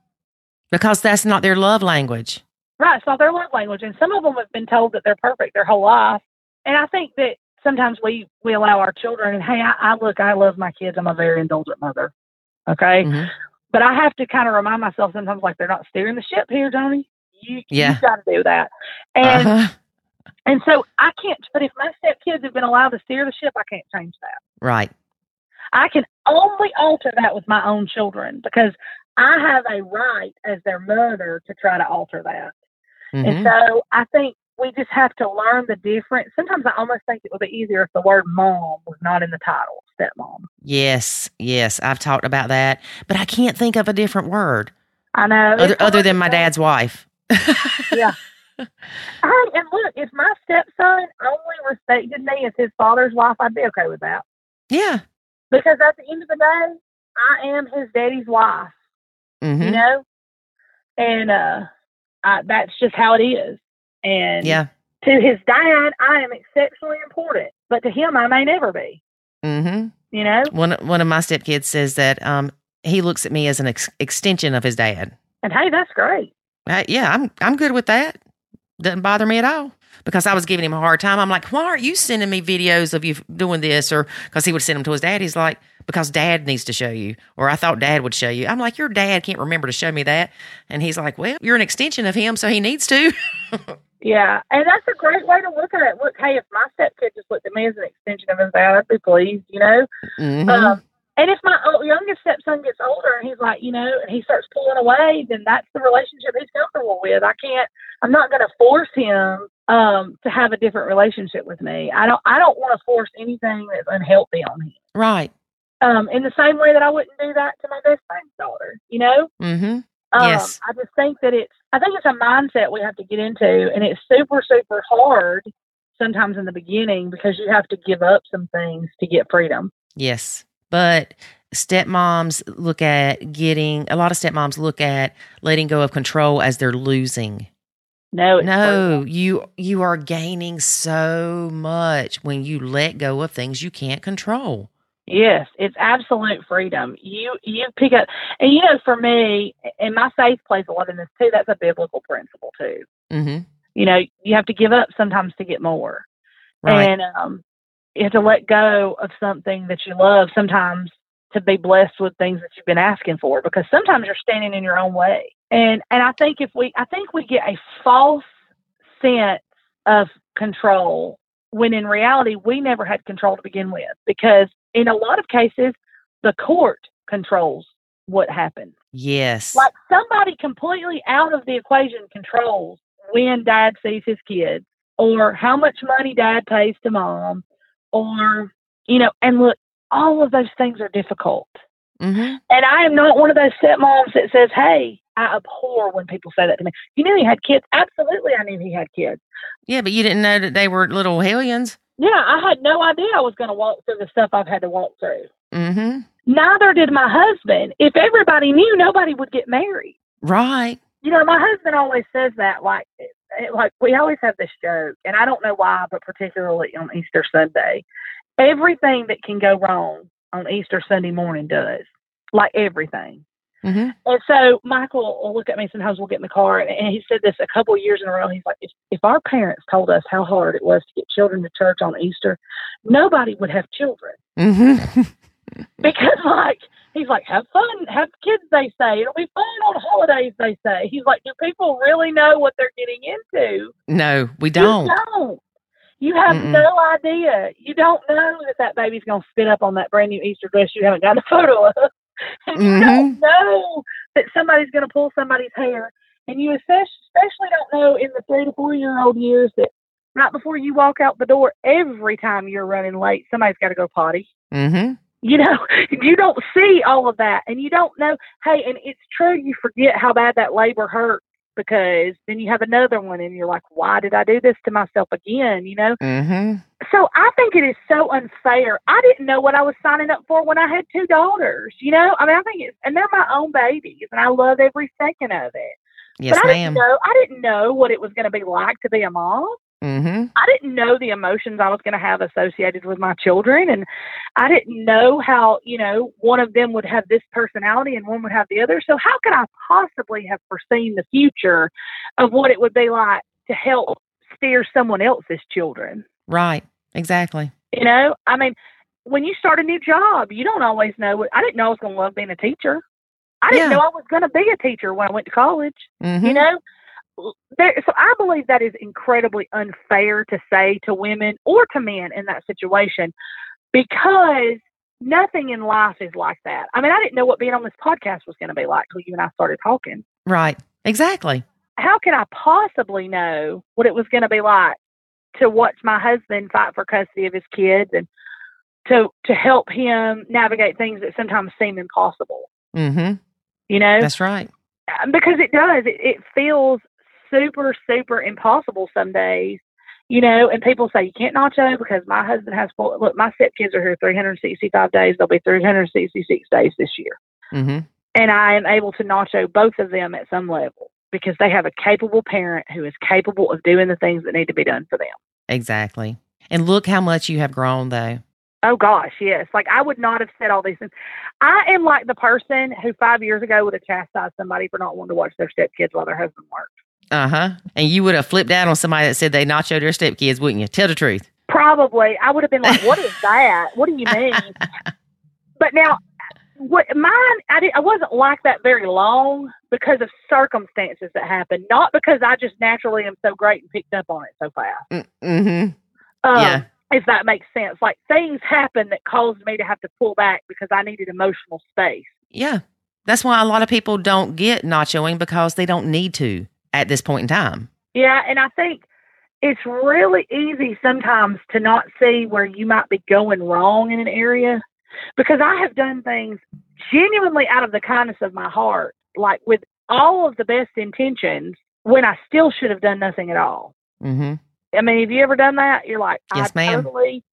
Because that's not their love language. Right, it's not their love language, and some of them have been told that they're perfect their whole life. And I think that sometimes we we allow our children. And hey, I, I look, I love my kids. I'm a very indulgent mother. Okay, Mhm. but I have to kind of remind myself sometimes, like they're not steering the ship here, Johnny. You Yeah. you got to do that. And Uh-huh. and so I can't. But if my stepkids have been allowed to steer the ship, I can't change that. Right. I can only alter that with my own children because I have a right as their mother to try to alter that. And Mhm. so I think we just have to learn the difference. Sometimes I almost think it would be easier if the word mom was not in the title, stepmom. Yes. Yes. I've talked about that, but I can't think of a different word I know. other, other than my dad's wife. Yeah. Hey, and look, if my stepson only respected me as his father's wife, I'd be okay with that. Yeah. Because at the end of the day, I am his daddy's wife, hmm you know? And uh I, that's just how it is. And Yeah. to his dad, I am exceptionally important, but to him, I may never be. hmm You know, One one of my stepkids says that um, he looks at me as an ex- extension of his dad. and hey, that's great. Uh, yeah, I'm I'm good with that. Doesn't bother me at all. Because I was giving him a hard time. I'm like, why aren't you sending me videos of you doing this? Or because he would send them to his dad. He's like, because dad needs to show you. Or I thought dad would show you. I'm like, your dad can't remember to show me that. And he's like, well, you're an extension of him, so he needs to. Yeah, and that's a great way to look at it. Look, hey, if my stepkid just looked at me as an extension of his dad, I'd be pleased, you know. Mhm. Um, and if my youngest stepson gets older and he's like, you know, and he starts pulling away, then that's the relationship he's comfortable with. I can't. I'm not going to force him um, to have a different relationship with me. I don't. I don't want to force anything that's unhealthy on him. right. Um, in the same way that I wouldn't do that to my best friend's daughter. You know. hmm Um, Yes. I just think that it's, I think it's a mindset we have to get into, and it's super, super hard sometimes in the beginning because you have to give up some things to get freedom. Yes. But stepmoms look at getting, a lot of stepmoms look at letting go of control as they're losing. No, it's No, you you are gaining so much when you let go of things you can't control. Yes, it's absolute freedom. You you pick up, and you know, for me, and my faith plays a lot in this too. That's a biblical principle too. Mm-hmm. You know, you have to give up sometimes to get more, Right. and um, you have to let go of something that you love sometimes to be blessed with things that you've been asking for. Because sometimes you're standing in your own way, and and I think if we, I think we get a false sense of control when in reality we never had control to begin with because in a lot of cases the court controls what happens yes. like somebody completely out of the equation controls when dad sees his kids or how much money dad pays to mom or you know and look all of those things are difficult mm-hmm. and I am not one of those stepmoms that says, Hey, I abhor when people say that to me. You knew he had kids? Absolutely, I knew he had kids. Yeah, but you didn't know that they were little hellions. Yeah, I had no idea I was going to walk through the stuff I've had to walk through. Mm-hmm. Neither did my husband. If everybody knew, nobody would get married. Right. You know, my husband always says that, like, like we always have this joke, and I don't know why, but particularly on Easter Sunday, everything that can go wrong on Easter Sunday morning does, like everything. Mm-hmm. And so Michael will look at me sometimes. We'll get in the car, and, and he said this a couple of years in a row. He's like, if, if our parents told us how hard it was to get children to church on Easter, nobody would have children Mm-hmm. because, like, he's like, have fun, have kids. They say it'll be fun on holidays. They say he's like, do people really know what they're getting into? no, we don't. don't. You have Mm-mm. no idea. You don't know that that baby's going to spit up on that brand new Easter dress you haven't got a photo of. And you don't know that somebody's going to pull somebody's hair. And you especially, especially don't know in the three to four year old years that right before you walk out the door, every time you're running late, somebody's got to go potty. Mm-hmm. You know, you don't see all of that. And you don't know, hey, and it's true, you forget how bad that labor hurt because then you have another one and you're like, why did I do this to myself again? You know? Mm-hmm. So I think it is so unfair. I didn't know what I was signing up for when I had two daughters. You know, I mean, I think it's, and they're my own babies, and I love every second of it. Yes, but I ma'am. didn't know. I didn't know what it was going to be like to be a mom. Mm-hmm. I didn't know the emotions I was going to have associated with my children, and I didn't know how you know one of them would have this personality and one would have the other. So how could I possibly have foreseen the future of what it would be like to help steer someone else's children? Right. Exactly. You know, I mean, when you start a new job, you don't always know what. I didn't know I was going to love being a teacher. I didn't Yeah. know I was going to be a teacher when I went to college. Mm-hmm. You know, there. So I believe that is incredibly unfair to say to women or to men in that situation, because nothing in life is like that. I mean, I didn't know what being on this podcast was going to be like till you and I started talking. Right. Exactly. How can I possibly know what it was going to be like to watch my husband fight for custody of his kids and to to help him navigate things that sometimes seem impossible? Mm-hmm. You know, That's right. Um, because it does. It, it feels super, super impossible some days, you know. And people say you can't nacho because my husband has four. Look, my stepkids are here 365 days. They'll be 366 days this year, Mm-hmm. and I am able to nacho both of them at some level because they have a capable parent who is capable of doing the things that need to be done for them. Exactly. And look how much you have grown, though. Oh gosh, yes. Like I would not have said all these things. I am like the person who five years ago would have chastised somebody for not wanting to watch their stepkids while their husband worked. Uh huh. And you would have flipped out on somebody that said they nacho their stepkids, wouldn't you? Tell the truth. Probably. I would have been like, what is that? What do you mean? but now, what mine, I, didn't. I wasn't like that very long because of circumstances that happened, not because I just naturally am so great and picked up on it so fast. Mm-hmm. Um, Yeah. If that makes sense. Like things happened that caused me to have to pull back because I needed emotional space. Yeah. That's why a lot of people don't get nachoing because they don't need to at this point in time. Yeah, and I think it's really easy sometimes to not see where you might be going wrong in an area because I have done things genuinely out of the kindness of my heart, like with all of the best intentions, when I still should have done nothing at all. Mm-hmm. I mean, have you ever done that? You're like, Yes, I ma'am. totally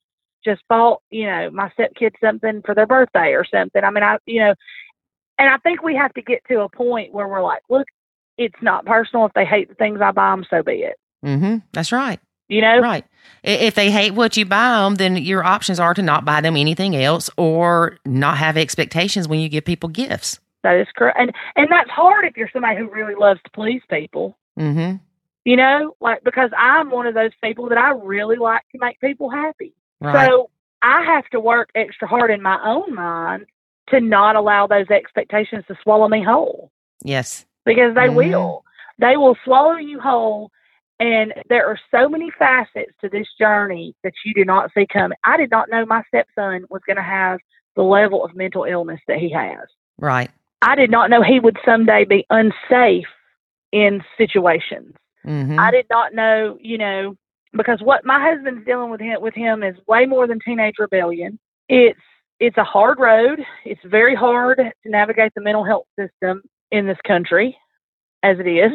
just bought, you know, my stepkid something for their birthday or something. I mean, I, you know, and I think we have to get to a point where we're like, look, it's not personal. If they hate the things I buy them, so be it. Mm-hmm. That's right. You know, Right. If they hate what you buy them, then your options are to not buy them anything else or not have expectations when you give people gifts. that is correct. And and that's hard if you're somebody who really loves to please people. Mm-hmm. You know, like because I'm one of those people that I really like to make people happy. Right. So I have to work extra hard in my own mind to not allow those expectations to swallow me whole yes. Because they Mhm. will. They will swallow you whole. And there are so many facets to this journey that you do not see coming. I did not know my stepson was going to have the level of mental illness that he has. Right. I did not know he would someday be unsafe in situations. Mm-hmm. I did not know, you know, because what my husband's dealing with him with him is way more than teenage rebellion. It's it's a hard road. It's very hard to navigate the mental health system in this country as it is.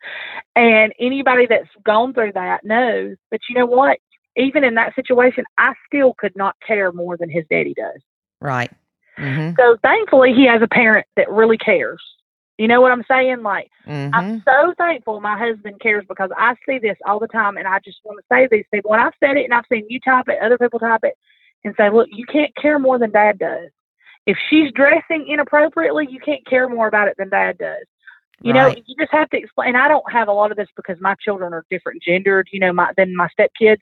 and anybody that's gone through that knows. But you know what? Even in that situation, I still could not care more than his daddy does. Right. Mm-hmm. So thankfully he has a parent that really cares. You know what I'm saying? Like Mm-hmm. I'm so thankful my husband cares because I see this all the time and I just want to say these people and I've said it and I've seen you type it, other people type it and say, Look, you can't care more than dad does. If she's dressing inappropriately, you can't care more about it than dad does. You know, you just have to explain. I don't have a lot of this because my children are different gendered, you know, my than my stepkids.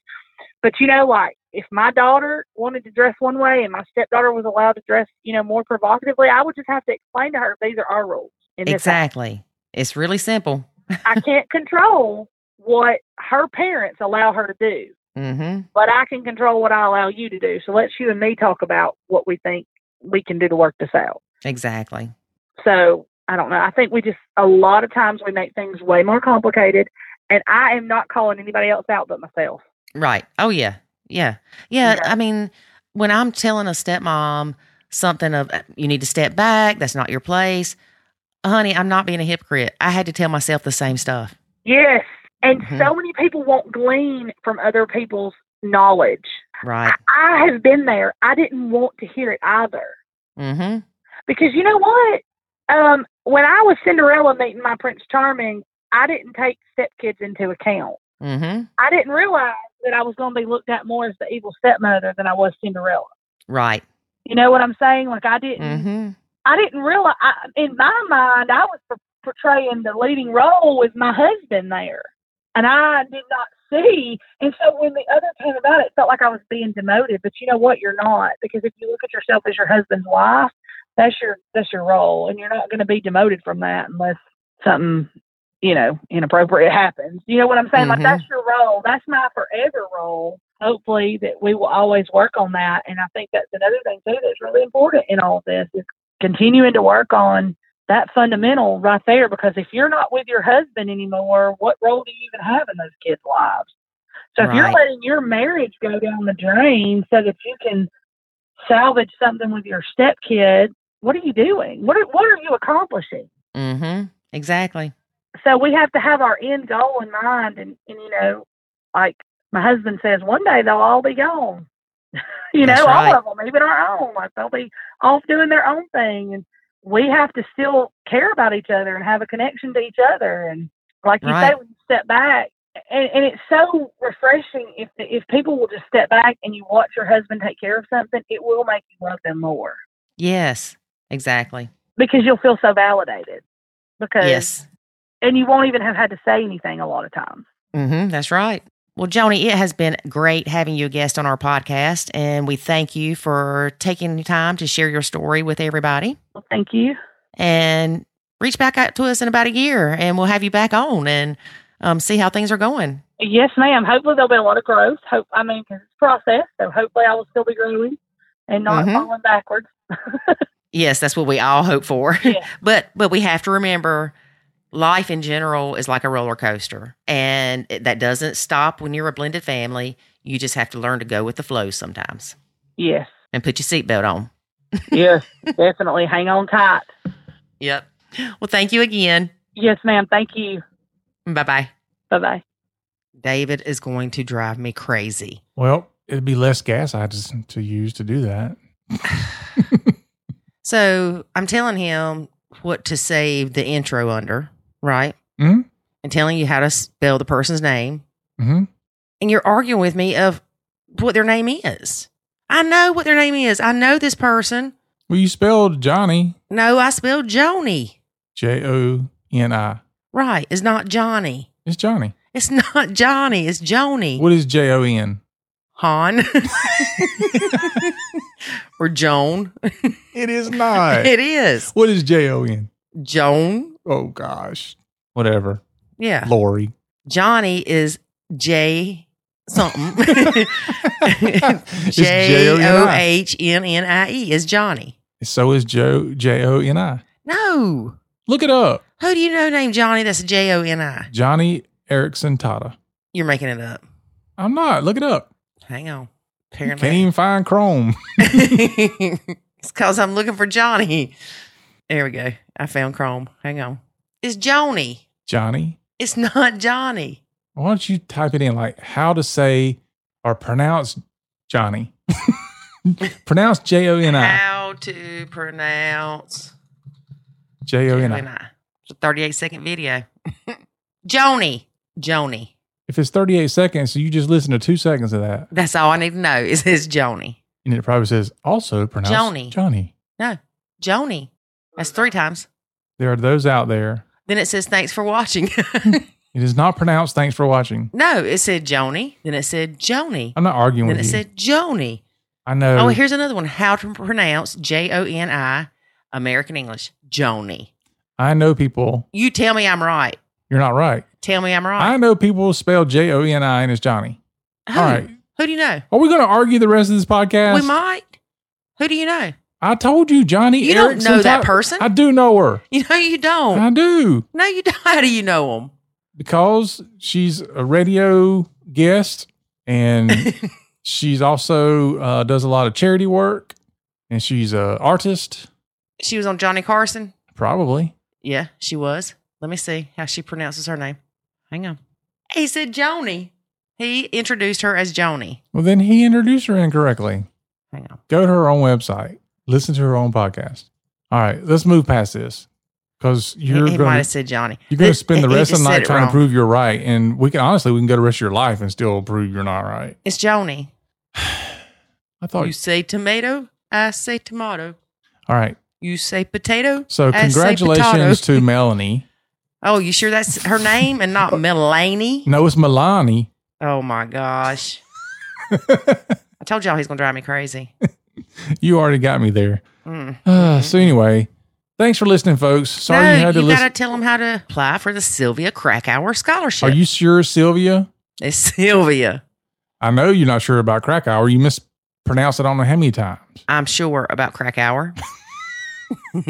But you know, like if my daughter wanted to dress one way and my stepdaughter was allowed to dress, you know, more provocatively, I would just have to explain to her these are our rules. This house. Exactly. It's really simple. I can't control what her parents allow her to do, Mm-hmm. but I can control what I allow you to do. So let's you and me talk about what we think we can do to work this out. Exactly. So I don't know. I think we just a lot of times we make things way more complicated, and I am not calling anybody else out but myself. Right. Oh yeah. Yeah. Yeah. Yeah. I mean, when I'm telling a stepmom something of uh, you need to step back, that's not your place. Honey, I'm not being a hypocrite. I had to tell myself the same stuff. Yes, and Mhm. so many people won't glean from other people's knowledge. Right. I have been there. I didn't want to hear it either. Mm-hmm. Because you know what? Um, when I was Cinderella meeting my Prince Charming, I didn't take stepkids into account. Mm-hmm. I didn't realize that I was going to be looked at more as the evil stepmother than I was Cinderella. Right. You know what I'm saying? Like I didn't, Mm-hmm. I didn't realize. I, in my mind, I was portraying the leading role with my husband there, and I did not see. And so when the other came about, it felt like I was being demoted. But you know what? You're not because if you look at yourself as your husband's wife, that's your that's your role, and you're not going to be demoted from that unless something you know inappropriate happens. You know what I'm saying? Mhm. Like that's your role. That's my forever role. Hopefully that we will always work on that. And I think that's another thing too that's really important in all this is continuing to work on that fundamental right there because if you're not with your husband anymore, what role do you even have in those kids' lives? So if you're letting your marriage go down the drain so that you can salvage something with your stepkid, what are you doing? What are, what are you accomplishing? Mm-hmm. Exactly. So we have to have our end goal in mind and, and you know, like my husband says, one day they'll all be gone. you know, right. all of them, even our own. Like they'll be off doing their own thing, and we have to still care about each other and have a connection to each other. And like you say, when you step back, and, and it's so refreshing if if people will just step back and you watch your husband take care of something, it will make you love them more Yes. Exactly. because you'll feel so validated. Because Yes. and you won't even have had to say anything a lot of times. Mm-hmm. That's right. Well, Joni, it has been great having you a guest on our podcast, and we thank you for taking the time to share your story with everybody. Well, thank you. And reach back out to us in about a year, and we'll have you back on and um, see how things are going. Yes, ma'am. Hopefully there'll be a lot of growth. Hope I mean 'cause it's a process, so hopefully I will still be growing and not Mhm. falling backwards. Yes, that's what we all hope for. Yeah. but but we have to remember life in general is like a roller coaster and that doesn't stop when you're a blended family. You just have to learn to go with the flow sometimes Yes, and put your seatbelt on. yes, definitely. Hang on tight. Yep. Well, thank you again. Yes, ma'am. Thank you. Bye bye. Bye bye. David is going to drive me crazy. Well, it'd be less gas I just to use to do that. So I'm telling him what to save the intro under, right? Mm-hmm. And telling you how to spell the person's name. Mm-hmm. and you're arguing with me of what their name is. I know what their name is. I know this person. Well, you spelled Johnny, No, I spelled Joni. J O N I. Right. It's not Johnny. It's Johnny. It's not Johnny. It's Joni. What is J O N? Han. or Joan. It is not. It is. what is J O N? Joan. Oh gosh. Whatever. Yeah. Lori. Johnny is J something. It's J O J-O-N-I. H N N I E is Johnny. So is Joe J O N I. No. Look it up. Who do you know named Johnny that's J O N I? Johnny Eareckson Tada. You're making it up. I'm not. Look it up. Hang on. Can't even find Chrome. it's because I'm looking for Johnny. There we go. I found Chrome. Hang on. It's Joni. Johnny. It's not Johnny. Why don't you type it in like how to say or pronounce Johnny? pronounce J O N I. How to pronounce J O N I. J-O-N-I. It's a 38 second video. Joni. Joni. If it's 38 seconds, so you just listen to two seconds of that. That's all I need to know. is says Joni. And it probably says also pronounce Johnny. Johnny. No, Joni. That's three times. There are those out there. Then it says thanks for watching. It is not pronounced. Thanks for watching. no, it said Joni. Then it said Joni. I'm not arguing Then with it you. said Joni. I know. Oh, here's another one. How to pronounce J O N I, American English, Joni. I know people. You tell me I'm right. You're not right. Tell me I'm right. I know people spell J O N I and it's Johnny. Who? All right. Who do you know? Are we going to argue the rest of this podcast? We might. Who do you know? I told you, Johnny. You don't know that Ty- person? I do know her. You know you don't. I do no, you don't. How do you know him? because she's a radio guest and she's also uh, does a lot of charity work and she's a artist. she was on Johnny Carson. Probably. Yeah, she was. Let me see how she pronounces her name. Hang on. He said Joni. He introduced her as Joni. Well, then he introduced her incorrectly. Hang on. Go to her own website. Listen to her own podcast. All right, let's move past this because you're he, going to said Johnny. you're going to spend the rest of the night trying wrong. to prove you're right, and we can honestly we can go the rest of your life and still prove you're not right. It's Johnny. I thought. You say tomato, I say tomato. all right, You say potato. so I say congratulations to Melanie. Oh, you sure that's her name and not Melanie? No, it's Milani. Oh my gosh. I told y'all he's gonna drive me crazy. You already got me there. Mm. Uh, so anyway, thanks for listening, folks. Sorry no, you had to listen. gotta tell them how to apply for the Sylvia Krakauer scholarship. Are you sure, Sylvia? It's Sylvia. I know you're not sure about Krakauer. You mispronounced it on how many times. I'm sure about Krakauer.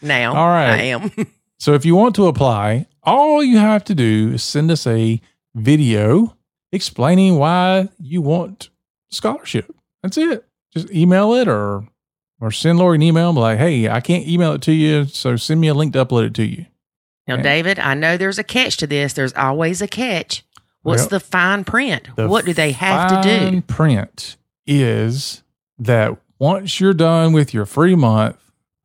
now, All right. I am. So if you want to apply, all you have to do is send us a video explaining why you want scholarship. That's it. Just email it or or send Lori an email and be like, hey, I can't email it to you, so send me a link to upload it to you. Now, Yeah. David, I know there's a catch to this. There's always a catch. What's Well, the fine print? The what do they have to do? fine Print is that once you're done with your free month,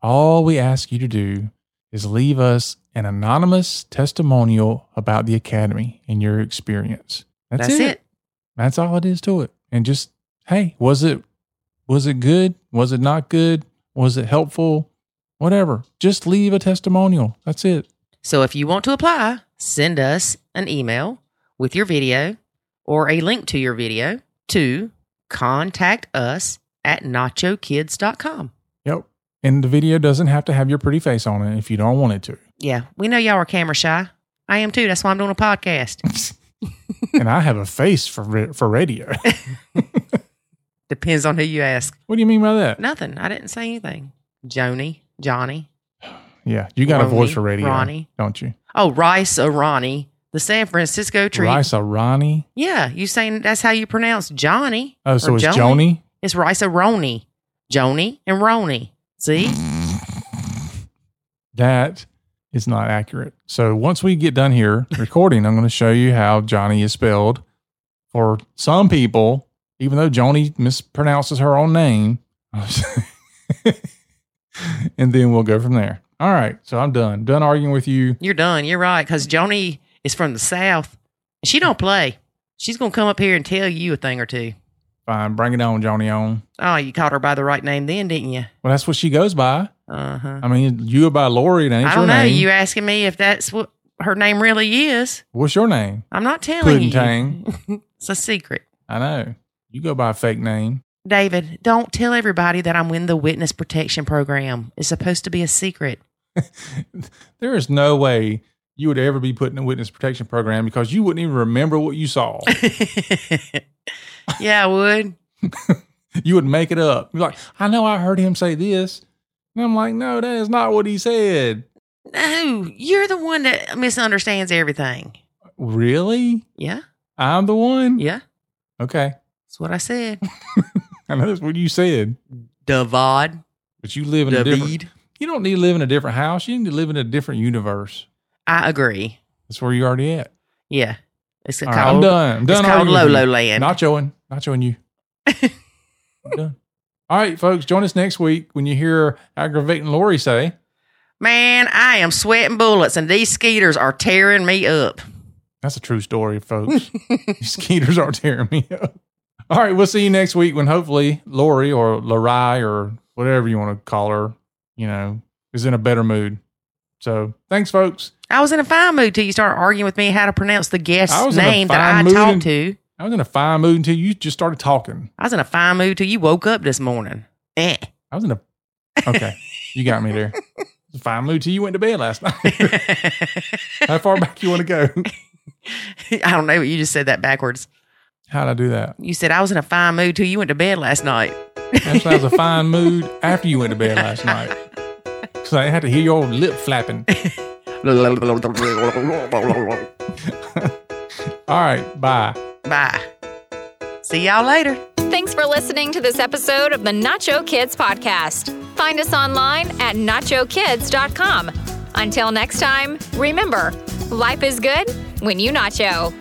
all we ask you to do is leave us an anonymous testimonial about the academy and your experience. That's, That's it. it. That's all it is to it. And just hey, was it was it good? Was it not good? Was it helpful? Whatever. Just leave a testimonial. That's it. So if you want to apply, send us an email with your video or a link to your video to contact us at nachokids.com. Yep. And the video doesn't have to have your pretty face on it if you don't want it to. Yeah, we know y'all are camera shy. I am too. That's why I'm doing a podcast. and I have a face for for radio. Depends on who you ask. what do you mean by that? Nothing. I didn't say anything. Joni, Johnny. Yeah, you got a voice for radio, Ronnie. don't you? Oh, Rice Ronnie, the San Francisco tree. Risa Ronnie. Yeah, you saying that's how you pronounce Johnny? Oh, so it's Joni? Joni. It's Rice Roni. Joni and Roni. See? That is not accurate. So once we get done here recording, I'm going to show you how Johnny is spelled for some people, even though Joni mispronounces her own name. and then we'll go from there. All right. So I'm done. Done arguing with you. You're done. You're right. Because Joni is from the South. She don't play. She's gonna come up here and tell you a thing or two. Fine, bring it on, Johnny on. Oh, you called her by the right name then, didn't you? Well, that's what she goes by. Uh huh. I mean, you by Lori, that ain't I don't know. name. You asking me if that's what her name really is? What's your name? I'm not telling you. Pudding it's a secret. I know. You go by a fake name. David, don't tell everybody that I'm in the witness protection program. It's supposed to be a secret. There is no way you would ever be put in a witness protection program because you wouldn't even remember what you saw. yeah, I would. you would make it up. You're like, I know I heard him say this. And I'm like, no, that is not what he said. No, you're the one that misunderstands everything. Really? Yeah, I'm the one? yeah. Okay. That's what I said. I know that's what you said. Davad. But you live in a different you don't need to live in a different house. You need to live in a different universe. I agree. That's where you're already at. Yeah. It's All called, right, I'm done. I'm done. it's called arguing with you. Lolo Land. Not showing. Not showing you. I'm done. All right, folks. Join us next week when you hear aggravating Lori say, Man, I am sweating bullets and these skeeters are tearing me up. That's a true story, folks. These Skeeters are tearing me up. All right, we'll see you next week when hopefully Lori or Larai or whatever you want to call her, you know, is in a better mood. So thanks, folks. I was in a fine mood till you started arguing with me how to pronounce the guest's I was in a name that I talked to. I was in a fine mood until you just started talking. I was in a fine mood till you woke up this morning. Eh. I was in a okay. you got me there. Fine mood till you went to bed last night. How far back you want to go? I don't know, but you just said that backwards. How'd I do that? You said I was in a fine mood till you went to bed last night. Actually, I was a fine mood after you went to bed last night. Because I had to hear your lip flapping. All right, bye. Bye. See y'all later. Thanks for listening to this episode of the Nacho Kids podcast. Find us online at nachokids.com. Until next time, remember, life is good when you nacho.